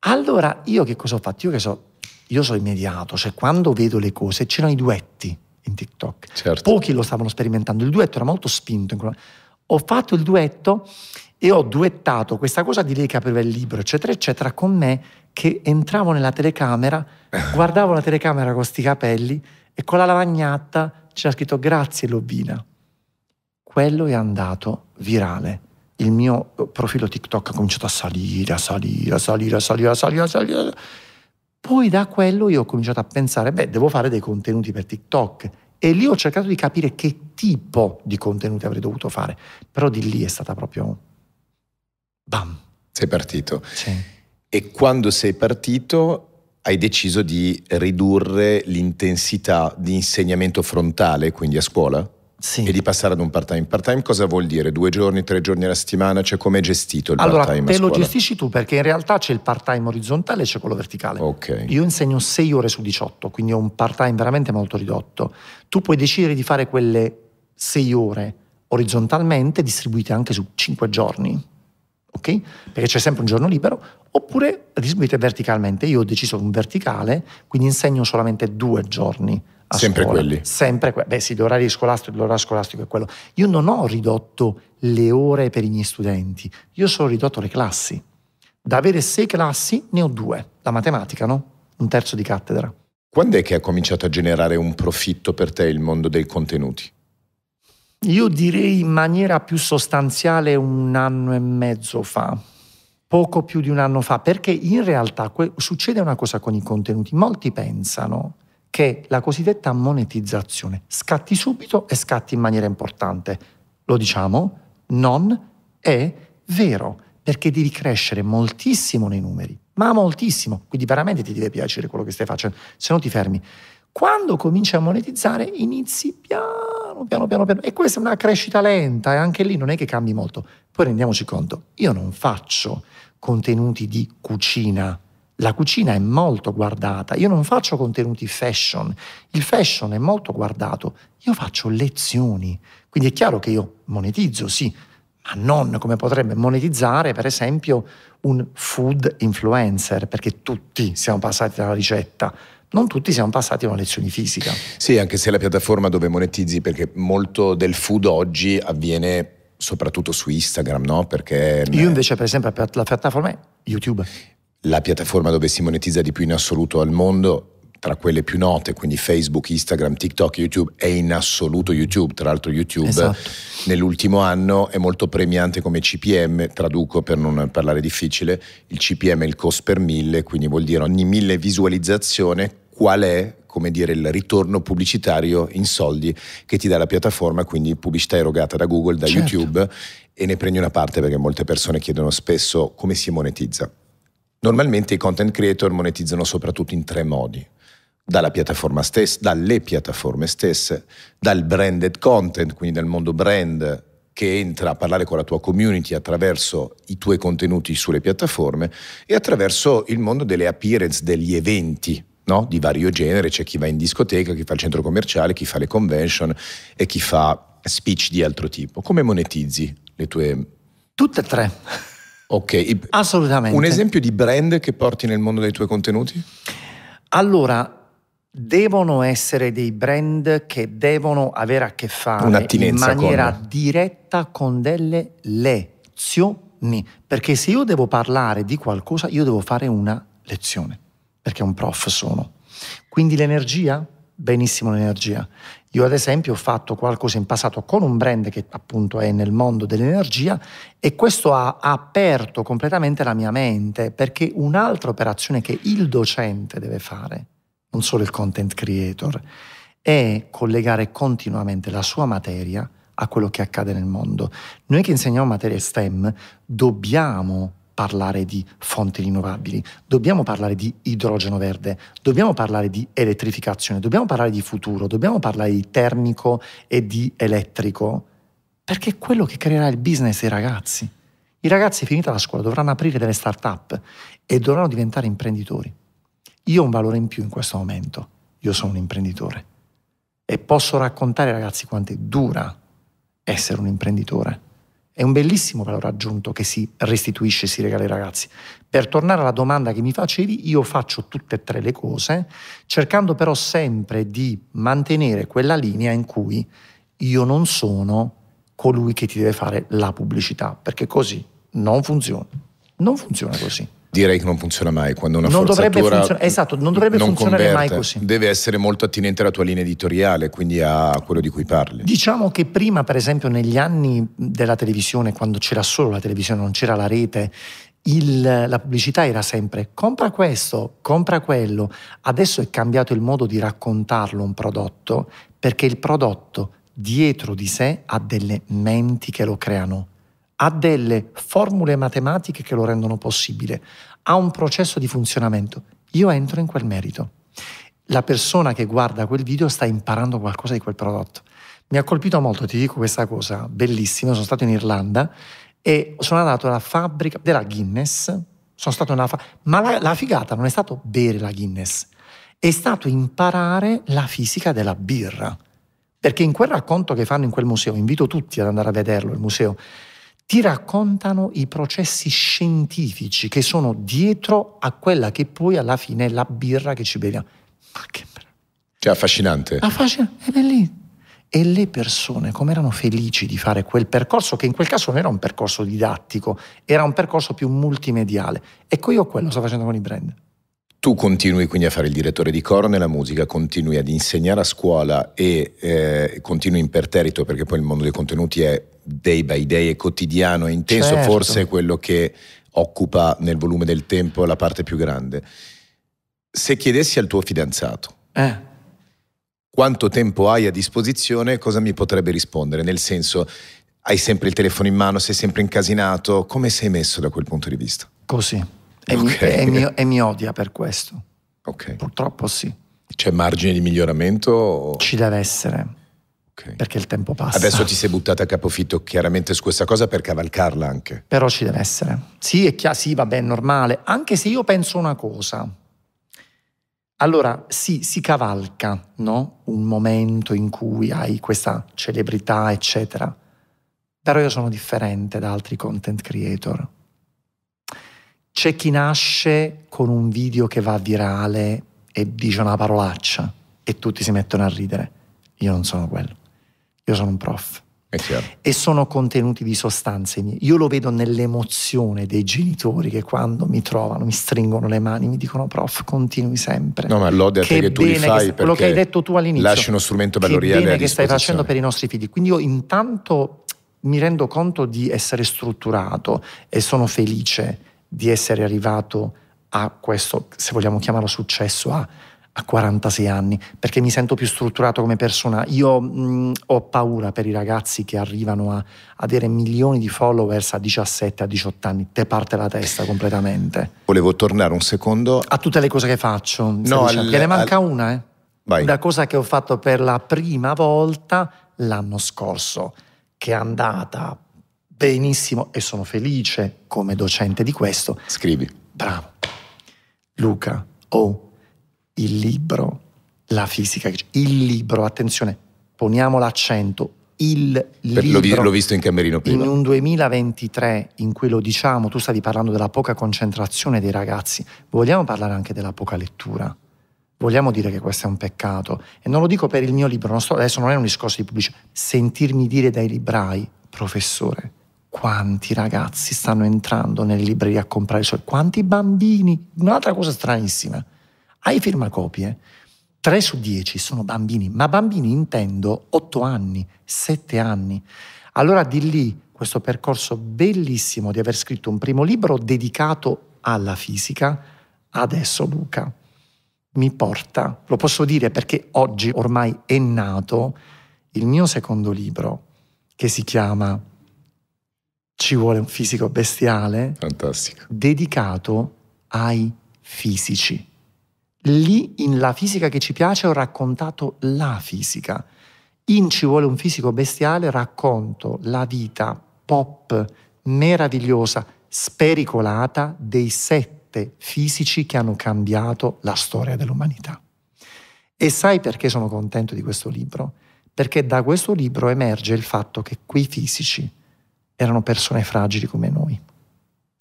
Allora, io che cosa ho fatto? Io che so, io sono immediato, cioè quando vedo le cose, c'erano i duetti in TikTok. Certo. Pochi lo stavano sperimentando, il duetto era molto spinto. Ho fatto il duetto e ho duettato questa cosa di lei che apriva il libro, eccetera, eccetera, con me che entravo nella telecamera, (laughs) guardavo la telecamera con sti capelli e con la lavagnata c'era scritto grazie Lovina. Quello è andato virale. Il mio eh, profilo TikTok ha cominciato a salire, a salire, a salire, a salire, a salire, a salire. Poi da quello io ho cominciato a pensare, beh, devo fare dei contenuti per TikTok. E lì ho cercato di capire che tipo di contenuti avrei dovuto fare. Però di lì è stata proprio... Bam. Sei partito. Sì. E quando sei partito hai deciso di ridurre l'intensità di insegnamento frontale, quindi a scuola? Sì. E di passare ad un part-time. Part-time cosa vuol dire? Due giorni, tre giorni alla settimana? Cioè come è gestito il Allora, part-time a te lo gestisci tu perché in realtà c'è il part-time orizzontale e c'è quello verticale. Ok. Io insegno 6 ore su 18, quindi ho un part-time veramente molto ridotto. Tu puoi decidere di fare quelle 6 ore orizzontalmente distribuite anche su 5 giorni, ok? Perché c'è sempre un giorno libero, oppure distribuite verticalmente. Io ho deciso un verticale, quindi insegno solamente due giorni. Sempre scuola. quelli? Sempre quelli. Beh sì, l'orario scolastico, l'orario scolastico è quello. Io non ho ridotto le ore per i miei studenti, io ho solo ridotto le classi. Da avere sei classi ne ho due. La matematica, no? Un terzo di cattedra. Quando è che ha cominciato a generare un profitto per te il mondo dei contenuti? Io direi in maniera più sostanziale un anno e mezzo fa, poco più di un anno fa, perché in realtà succede una cosa con i contenuti. Molti pensano che la cosiddetta monetizzazione scatti subito e scatti in maniera importante. Lo diciamo, non è vero, perché devi crescere moltissimo nei numeri, ma moltissimo, quindi veramente ti deve piacere quello che stai facendo, se no ti fermi. Quando cominci a monetizzare inizi piano, piano, piano, piano. E questa è una crescita lenta e anche lì non è che cambi molto. Poi rendiamoci conto, io non faccio contenuti di cucina. La cucina è molto guardata, io non faccio contenuti fashion, il fashion è molto guardato, io faccio lezioni, quindi è chiaro che io monetizzo, sì, ma non come potrebbe monetizzare per esempio un food influencer, perché tutti siamo passati dalla ricetta, non tutti siamo passati a una lezione fisica. Sì, anche se la piattaforma dove monetizzi, perché molto del food oggi avviene soprattutto su Instagram, no? Perché Io invece per esempio la piattaforma è YouTube. La piattaforma dove si monetizza di più in assoluto al mondo, tra quelle più note, quindi Facebook, Instagram, TikTok, YouTube, è in assoluto YouTube. Tra l'altro YouTube esatto. nell'ultimo anno è molto premiante come CPM, traduco per non parlare difficile, il CPM è il cost per mille, quindi vuol dire ogni mille visualizzazione qual è come dire, il ritorno pubblicitario in soldi che ti dà la piattaforma, quindi pubblicità erogata da Google, da certo. YouTube e ne prendi una parte perché molte persone chiedono spesso come si monetizza. Normalmente i content creator monetizzano soprattutto in tre modi. Dalla piattaforma stessa, dalle piattaforme stesse, dal branded content, quindi dal mondo brand che entra a parlare con la tua community attraverso i tuoi contenuti sulle piattaforme e attraverso il mondo delle appearance, degli eventi no? di vario genere. C'è chi va in discoteca, chi fa il centro commerciale, chi fa le convention e chi fa speech di altro tipo. Come monetizzi le tue... Tutte e tre. Ok. Assolutamente. Un esempio di brand che porti nel mondo dei tuoi contenuti? Allora, devono essere dei brand che devono avere a che fare in maniera con... diretta con delle lezioni. Perché se io devo parlare di qualcosa, io devo fare una lezione, perché un prof sono. Quindi l'energia? Benissimo l'energia. Io ad esempio ho fatto qualcosa in passato con un brand che appunto è nel mondo dell'energia e questo ha, aperto completamente la mia mente perché un'altra operazione che il docente deve fare, non solo il content creator, è collegare continuamente la sua materia a quello che accade nel mondo. Noi che insegniamo materie STEM dobbiamo parlare di fonti rinnovabili, dobbiamo parlare di idrogeno verde, dobbiamo parlare di elettrificazione, dobbiamo parlare di futuro, dobbiamo parlare di termico e di elettrico, perché è quello che creerà il business dei ragazzi. I ragazzi finita la scuola dovranno aprire delle start-up e dovranno diventare imprenditori. Io ho un valore in più in questo momento, io sono un imprenditore e posso raccontare ai ragazzi quanto è dura essere un imprenditore è un bellissimo valore aggiunto che si restituisce e si regala ai ragazzi. Per tornare alla domanda che mi facevi, io faccio tutte e tre le cose, cercando però sempre di mantenere quella linea in cui io non sono colui che ti deve fare la pubblicità, perché così non funziona. Non funziona così direi che non funziona mai quando una non dovrebbe funzion- esatto, non dovrebbe non funzionare converte. mai così. Deve essere molto attinente alla tua linea editoriale, quindi a quello di cui parli. Diciamo che prima, per esempio, negli anni della televisione, quando c'era solo la televisione, non c'era la rete, il, la pubblicità era sempre compra questo, compra quello. Adesso è cambiato il modo di raccontarlo un prodotto perché il prodotto dietro di sé ha delle menti che lo creano ha delle formule matematiche che lo rendono possibile, ha un processo di funzionamento. Io entro in quel merito. La persona che guarda quel video sta imparando qualcosa di quel prodotto. Mi ha colpito molto, ti dico questa cosa bellissima, sono stato in Irlanda e sono andato alla fabbrica della Guinness, sono stato nella fa- ma la, la figata non è stato bere la Guinness, è stato imparare la fisica della birra. Perché in quel racconto che fanno in quel museo, invito tutti ad andare a vederlo, il museo, ti raccontano i processi scientifici che sono dietro a quella che poi alla fine è la birra che ci beviamo. Ma che bello. Cioè, affascinante. Affascinante, è bellissimo. E le persone come erano felici di fare quel percorso, che in quel caso non era un percorso didattico, era un percorso più multimediale. Ecco io quello sto facendo con i brand. Tu continui quindi a fare il direttore di coro nella musica, continui ad insegnare a scuola e eh, continui imperterrito perché poi il mondo dei contenuti è day by day, è quotidiano, è intenso, certo. forse è quello che occupa nel volume del tempo la parte più grande. Se chiedessi al tuo fidanzato eh. quanto tempo hai a disposizione, cosa mi potrebbe rispondere? Nel senso, hai sempre il telefono in mano, sei sempre incasinato, come sei messo da quel punto di vista? Così e, okay. mi, e, mi, e mi odia per questo. Okay. Purtroppo sì. C'è margine di miglioramento? Ci deve essere. Okay. Perché il tempo passa. Adesso ti sei buttata a capofitto chiaramente su questa cosa per cavalcarla anche. Però ci deve essere. Sì, è chiaro, sì, vabbè, è normale. Anche se io penso una cosa. Allora, sì, si cavalca, no? Un momento in cui hai questa celebrità, eccetera. Però io sono differente da altri content creator. C'è chi nasce con un video che va virale e dice una parolaccia e tutti si mettono a ridere. Io non sono quello. Io sono un prof. e sono contenuti di sostanze mie. Io lo vedo nell'emozione dei genitori che quando mi trovano mi stringono le mani, mi dicono prof continui sempre. No ma lode a te che, tu li fai che, quello che hai detto tu all'inizio. Lasci uno strumento valoriale che bene che stai facendo per i nostri figli. Quindi io intanto mi rendo conto di essere strutturato e sono felice di essere arrivato a questo, se vogliamo chiamarlo successo, a a 46 anni, perché mi sento più strutturato come persona. Io mh, ho paura per i ragazzi che arrivano a, avere milioni di followers a 17, a 18 anni, te parte la testa completamente. Volevo tornare un secondo a tutte le cose che faccio. No, al, ne manca al... una, eh. Vai. Una cosa che ho fatto per la prima volta l'anno scorso, che è andata benissimo e sono felice come docente di questo. Scrivi. Bravo. Luca, oh, il libro, la fisica, il libro, attenzione, poniamo l'accento, il libro. L'ho visto in camerino prima. In un 2023 in cui lo diciamo, tu stavi parlando della poca concentrazione dei ragazzi, vogliamo parlare anche della poca lettura. Vogliamo dire che questo è un peccato. E non lo dico per il mio libro, non sto, adesso non è un discorso di pubblicità. Sentirmi dire dai librai, professore, quanti ragazzi stanno entrando nelle librerie a comprare i suoi, quanti bambini, un'altra cosa stranissima ai firmacopie, 3 su 10 sono bambini, ma bambini intendo 8 anni, 7 anni. Allora di lì questo percorso bellissimo di aver scritto un primo libro dedicato alla fisica, adesso Luca mi porta, lo posso dire perché oggi ormai è nato il mio secondo libro che si chiama Ci vuole un fisico bestiale, fantastico, dedicato ai fisici. Lì, in La fisica che ci piace, ho raccontato la fisica. In Ci vuole un fisico bestiale racconto la vita pop meravigliosa, spericolata dei sette fisici che hanno cambiato la storia dell'umanità. E sai perché sono contento di questo libro? Perché da questo libro emerge il fatto che quei fisici erano persone fragili come noi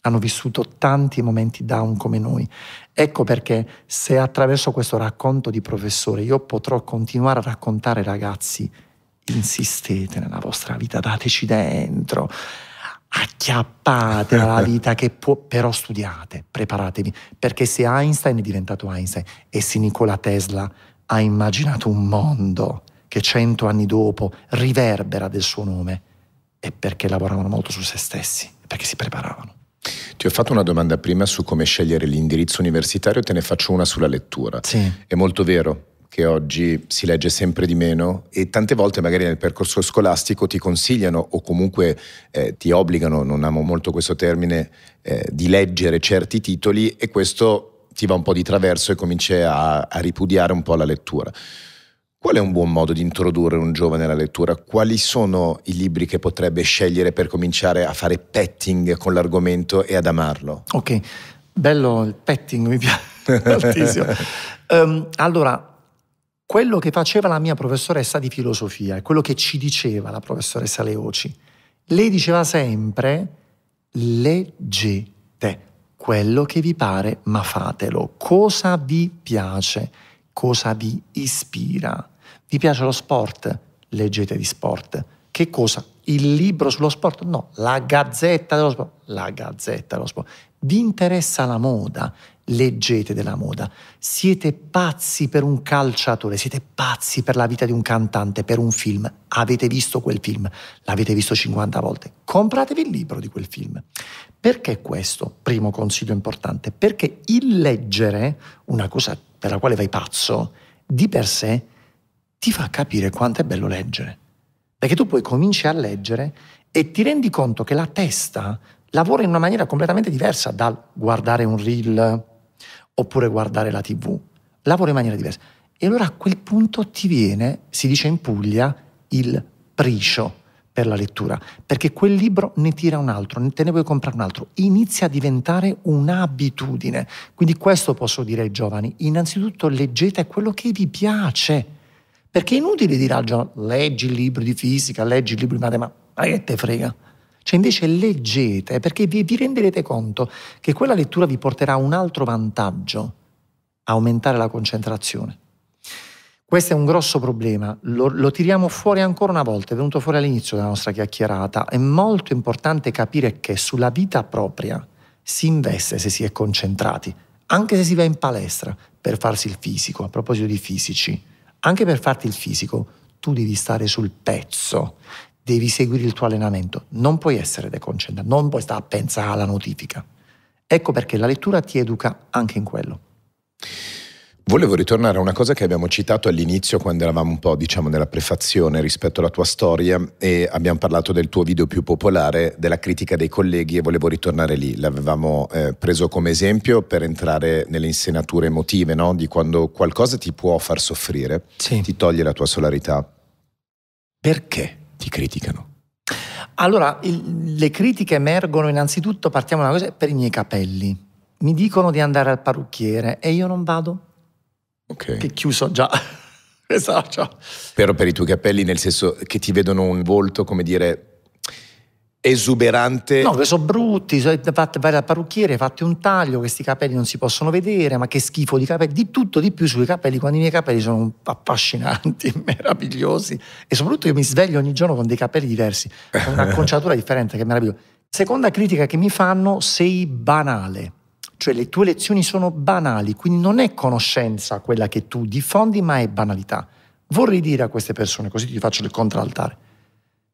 hanno vissuto tanti momenti down come noi. Ecco perché se attraverso questo racconto di professore io potrò continuare a raccontare ragazzi, insistete nella vostra vita, dateci dentro, acchiappate la (laughs) vita che può, però studiate, preparatevi, perché se Einstein è diventato Einstein e se Nikola Tesla ha immaginato un mondo che cento anni dopo riverbera del suo nome, è perché lavoravano molto su se stessi, perché si preparavano. Ti ho fatto una domanda prima su come scegliere l'indirizzo universitario, te ne faccio una sulla lettura. Sì. È molto vero che oggi si legge sempre di meno e tante volte magari nel percorso scolastico ti consigliano o comunque eh, ti obbligano, non amo molto questo termine, eh, di leggere certi titoli e questo ti va un po' di traverso e cominci a, a ripudiare un po' la lettura. Qual è un buon modo di introdurre un giovane alla lettura? Quali sono i libri che potrebbe scegliere per cominciare a fare petting con l'argomento e ad amarlo? Ok, bello il petting, mi piace (laughs) moltissimo. um, allora, quello che faceva la mia professoressa di filosofia e quello che ci diceva la professoressa Leoci, lei diceva sempre leggete quello che vi pare, ma fatelo. Cosa vi piace? Cosa vi ispira? Vi piace lo sport? Leggete di sport. Che cosa? Il libro sullo sport? No, la gazzetta dello sport. La gazzetta dello sport. Vi interessa la moda? Leggete della moda. Siete pazzi per un calciatore, siete pazzi per la vita di un cantante, per un film. Avete visto quel film, l'avete visto 50 volte. Compratevi il libro di quel film. Perché questo? Primo consiglio importante. Perché il leggere, una cosa per la quale vai pazzo, di per sé ti fa capire quanto è bello leggere. Perché tu poi cominci a leggere e ti rendi conto che la testa lavora in una maniera completamente diversa dal guardare un reel oppure guardare la tv. Lavora in maniera diversa. E allora a quel punto ti viene, si dice in Puglia, il priscio per la lettura, perché quel libro ne tira un altro, te ne vuoi comprare un altro, inizia a diventare un'abitudine. Quindi questo posso dire ai giovani, innanzitutto leggete quello che vi piace perché è inutile dire al giovane, leggi il libro di fisica, leggi il libro di matematica, ma che te frega? Cioè invece leggete, perché vi, vi renderete conto che quella lettura vi porterà un altro vantaggio, aumentare la concentrazione. Questo è un grosso problema, lo, lo, tiriamo fuori ancora una volta, è venuto fuori all'inizio della nostra chiacchierata. È molto importante capire che sulla vita propria si investe se si è concentrati, anche se si va in palestra per farsi il fisico, a proposito di fisici, anche per farti il fisico, tu devi stare sul pezzo, devi seguire il tuo allenamento, non puoi essere deconcentrato, non puoi stare a pensare alla notifica. Ecco perché la lettura ti educa anche in quello. Volevo ritornare a una cosa che abbiamo citato all'inizio quando eravamo un po' diciamo nella prefazione rispetto alla tua storia e abbiamo parlato del tuo video più popolare, della critica dei colleghi e volevo ritornare lì. L'avevamo eh, preso come esempio per entrare nelle insenature emotive, no? di quando qualcosa ti può far soffrire, sì. ti toglie la tua solarità. Perché ti criticano? Allora, il, le critiche emergono innanzitutto, partiamo da una cosa, per i miei capelli. Mi dicono di andare al parrucchiere e io non vado Ok. Che chiuso già. (laughs) esatto. Però per i tuoi capelli, nel senso che ti vedono un volto, come dire, esuberante. No, che sono brutti, vai al parrucchiere, fatti un taglio, questi capelli non si possono vedere, ma che schifo di capelli, di tutto di più sui capelli, quando i miei capelli sono affascinanti, (laughs) meravigliosi e soprattutto io mi sveglio ogni giorno con dei capelli diversi, con un'acconciatura differente, che è meraviglioso. Seconda critica che mi fanno, sei banale. Cioè le tue lezioni sono banali, quindi non è conoscenza quella che tu diffondi, ma è banalità. Vorrei dire a queste persone, così ti faccio il contraltare,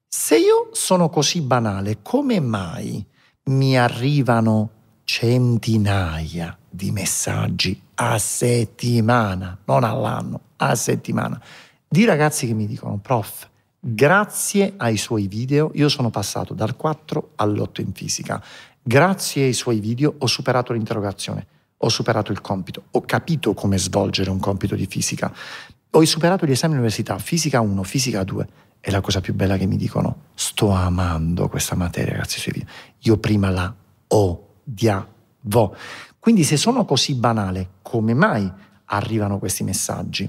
se io sono così banale, come mai mi arrivano centinaia di messaggi a settimana, non all'anno, a settimana, di ragazzi che mi dicono, prof, grazie ai suoi video io sono passato dal 4 all'8 in fisica Grazie ai suoi video ho superato l'interrogazione, ho superato il compito, ho capito come svolgere un compito di fisica, ho superato gli esami all'università, fisica 1, fisica 2. È la cosa più bella che mi dicono, sto amando questa materia grazie ai suoi video. Io prima la odiavo. Quindi se sono così banale, come mai arrivano questi messaggi?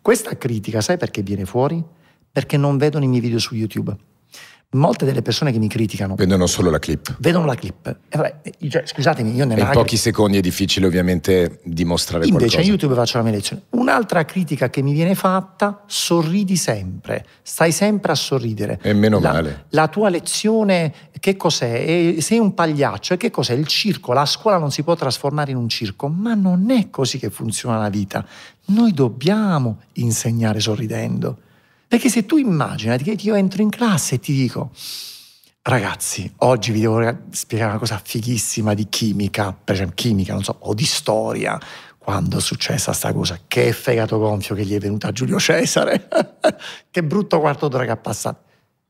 Questa critica, sai perché viene fuori? Perché non vedono i miei video su YouTube molte delle persone che mi criticano vedono solo la clip. Vedono la clip. E vabbè, cioè, scusatemi, io nella In pochi secondi è difficile ovviamente dimostrare Invece qualcosa. Invece YouTube faccio la mia lezione. Un'altra critica che mi viene fatta, sorridi sempre, stai sempre a sorridere. E meno la, male. La tua lezione che cos'è? sei un pagliaccio, e che cos'è? Il circo, la scuola non si può trasformare in un circo, ma non è così che funziona la vita. Noi dobbiamo insegnare sorridendo. Perché se tu immaginati che io entro in classe e ti dico, ragazzi, oggi vi devo spiegare una cosa fighissima di chimica, per esempio chimica, non so, o di storia, quando è successa sta cosa, che fegato gonfio che gli è venuto a Giulio Cesare, (laughs) che brutto quarto d'ora che ha passato.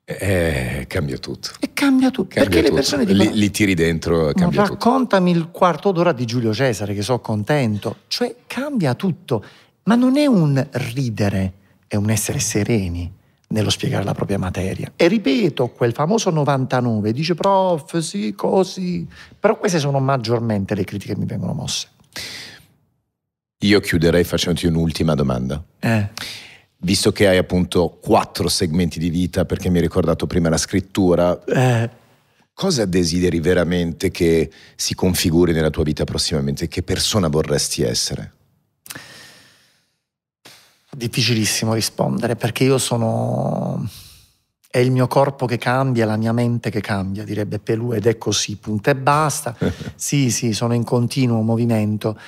Eh, cambia tutto. E cambia tutto. Cambia perché tutto. le persone dicono, li, li tiri dentro cambia tutto. Raccontami il quarto d'ora di Giulio Cesare, che sono contento. Cioè, cambia tutto. Ma non è un ridere è un essere sereni nello spiegare la propria materia. E ripeto, quel famoso 99 dice prof, sì, così, però queste sono maggiormente le critiche che mi vengono mosse. Io chiuderei facendoti un'ultima domanda. Eh. Visto che hai appunto quattro segmenti di vita, perché mi hai ricordato prima la scrittura, eh. cosa desideri veramente che si configuri nella tua vita prossimamente? Che persona vorresti essere? Difficilissimo rispondere perché io sono... È il mio corpo che cambia, la mia mente che cambia, direbbe Pelù, ed è così, punto e basta. (laughs) sì, sì, sono in continuo movimento.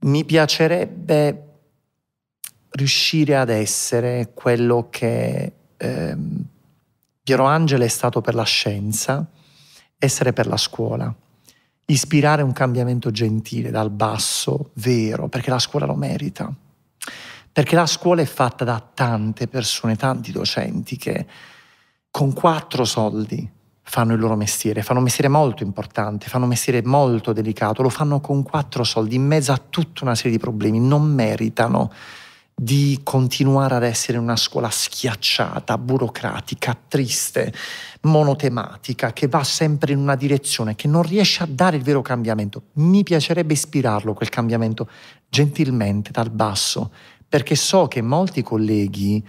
Mi piacerebbe riuscire ad essere quello che eh, Piero Angela è stato per la scienza, essere per la scuola, ispirare un cambiamento gentile dal basso, vero, perché la scuola lo merita. Perché la scuola è fatta da tante persone, tanti docenti che con quattro soldi fanno il loro mestiere, fanno un mestiere molto importante, fanno un mestiere molto delicato, lo fanno con quattro soldi in mezzo a tutta una serie di problemi, non meritano di continuare ad essere una scuola schiacciata, burocratica, triste, monotematica, che va sempre in una direzione, che non riesce a dare il vero cambiamento. Mi piacerebbe ispirarlo quel cambiamento gentilmente dal basso, perché so che molti colleghi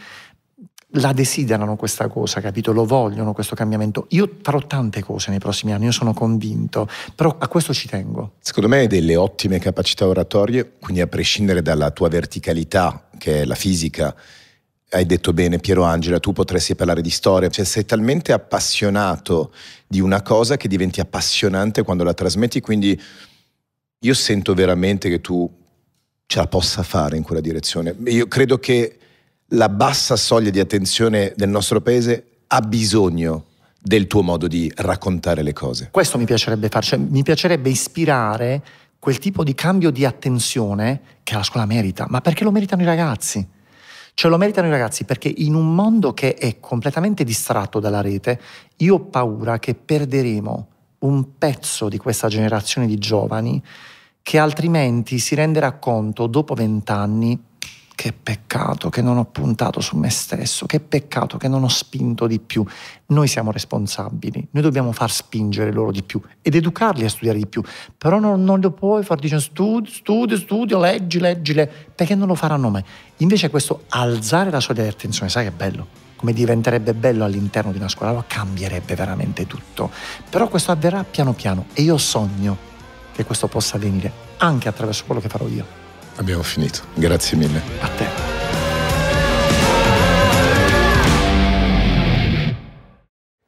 la desiderano questa cosa, capito? Lo vogliono questo cambiamento. Io farò tante cose nei prossimi anni, io sono convinto, però a questo ci tengo. Secondo me hai delle ottime capacità oratorie, quindi a prescindere dalla tua verticalità, che è la fisica, hai detto bene Piero Angela, tu potresti parlare di storia, cioè sei talmente appassionato di una cosa che diventi appassionante quando la trasmetti, quindi io sento veramente che tu ce la possa fare in quella direzione. Io credo che la bassa soglia di attenzione del nostro paese ha bisogno del tuo modo di raccontare le cose. Questo mi piacerebbe fare, cioè, mi piacerebbe ispirare quel tipo di cambio di attenzione che la scuola merita, ma perché lo meritano i ragazzi. Cioè lo meritano i ragazzi perché in un mondo che è completamente distratto dalla rete, io ho paura che perderemo un pezzo di questa generazione di giovani che altrimenti si renderà conto dopo vent'anni che peccato che non ho puntato su me stesso, che peccato che non ho spinto di più. Noi siamo responsabili, noi dobbiamo far spingere loro di più ed educarli a studiare di più, però non, non lo puoi far dicendo studio, studio, studio, leggi, leggile, perché non lo faranno mai. Invece questo alzare la soglia di attenzione, sai che bello? come diventerebbe bello all'interno di una scuola, allora cambierebbe veramente tutto. Però questo avverrà piano piano e io sogno che questo possa avvenire anche attraverso quello che farò io. Abbiamo finito. Grazie mille. A te.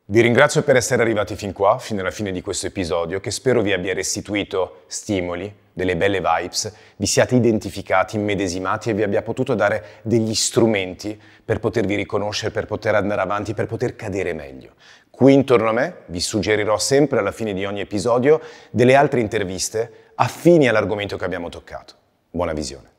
Vi ringrazio per essere arrivati fin qua, fino alla fine di questo episodio, che spero vi abbia restituito stimoli, delle belle vibes, vi siate identificati, immedesimati e vi abbia potuto dare degli strumenti per potervi riconoscere, per poter andare avanti, per poter cadere meglio. Qui intorno a me vi suggerirò sempre alla fine di ogni episodio delle altre interviste affini all'argomento che abbiamo toccato. Buona visione.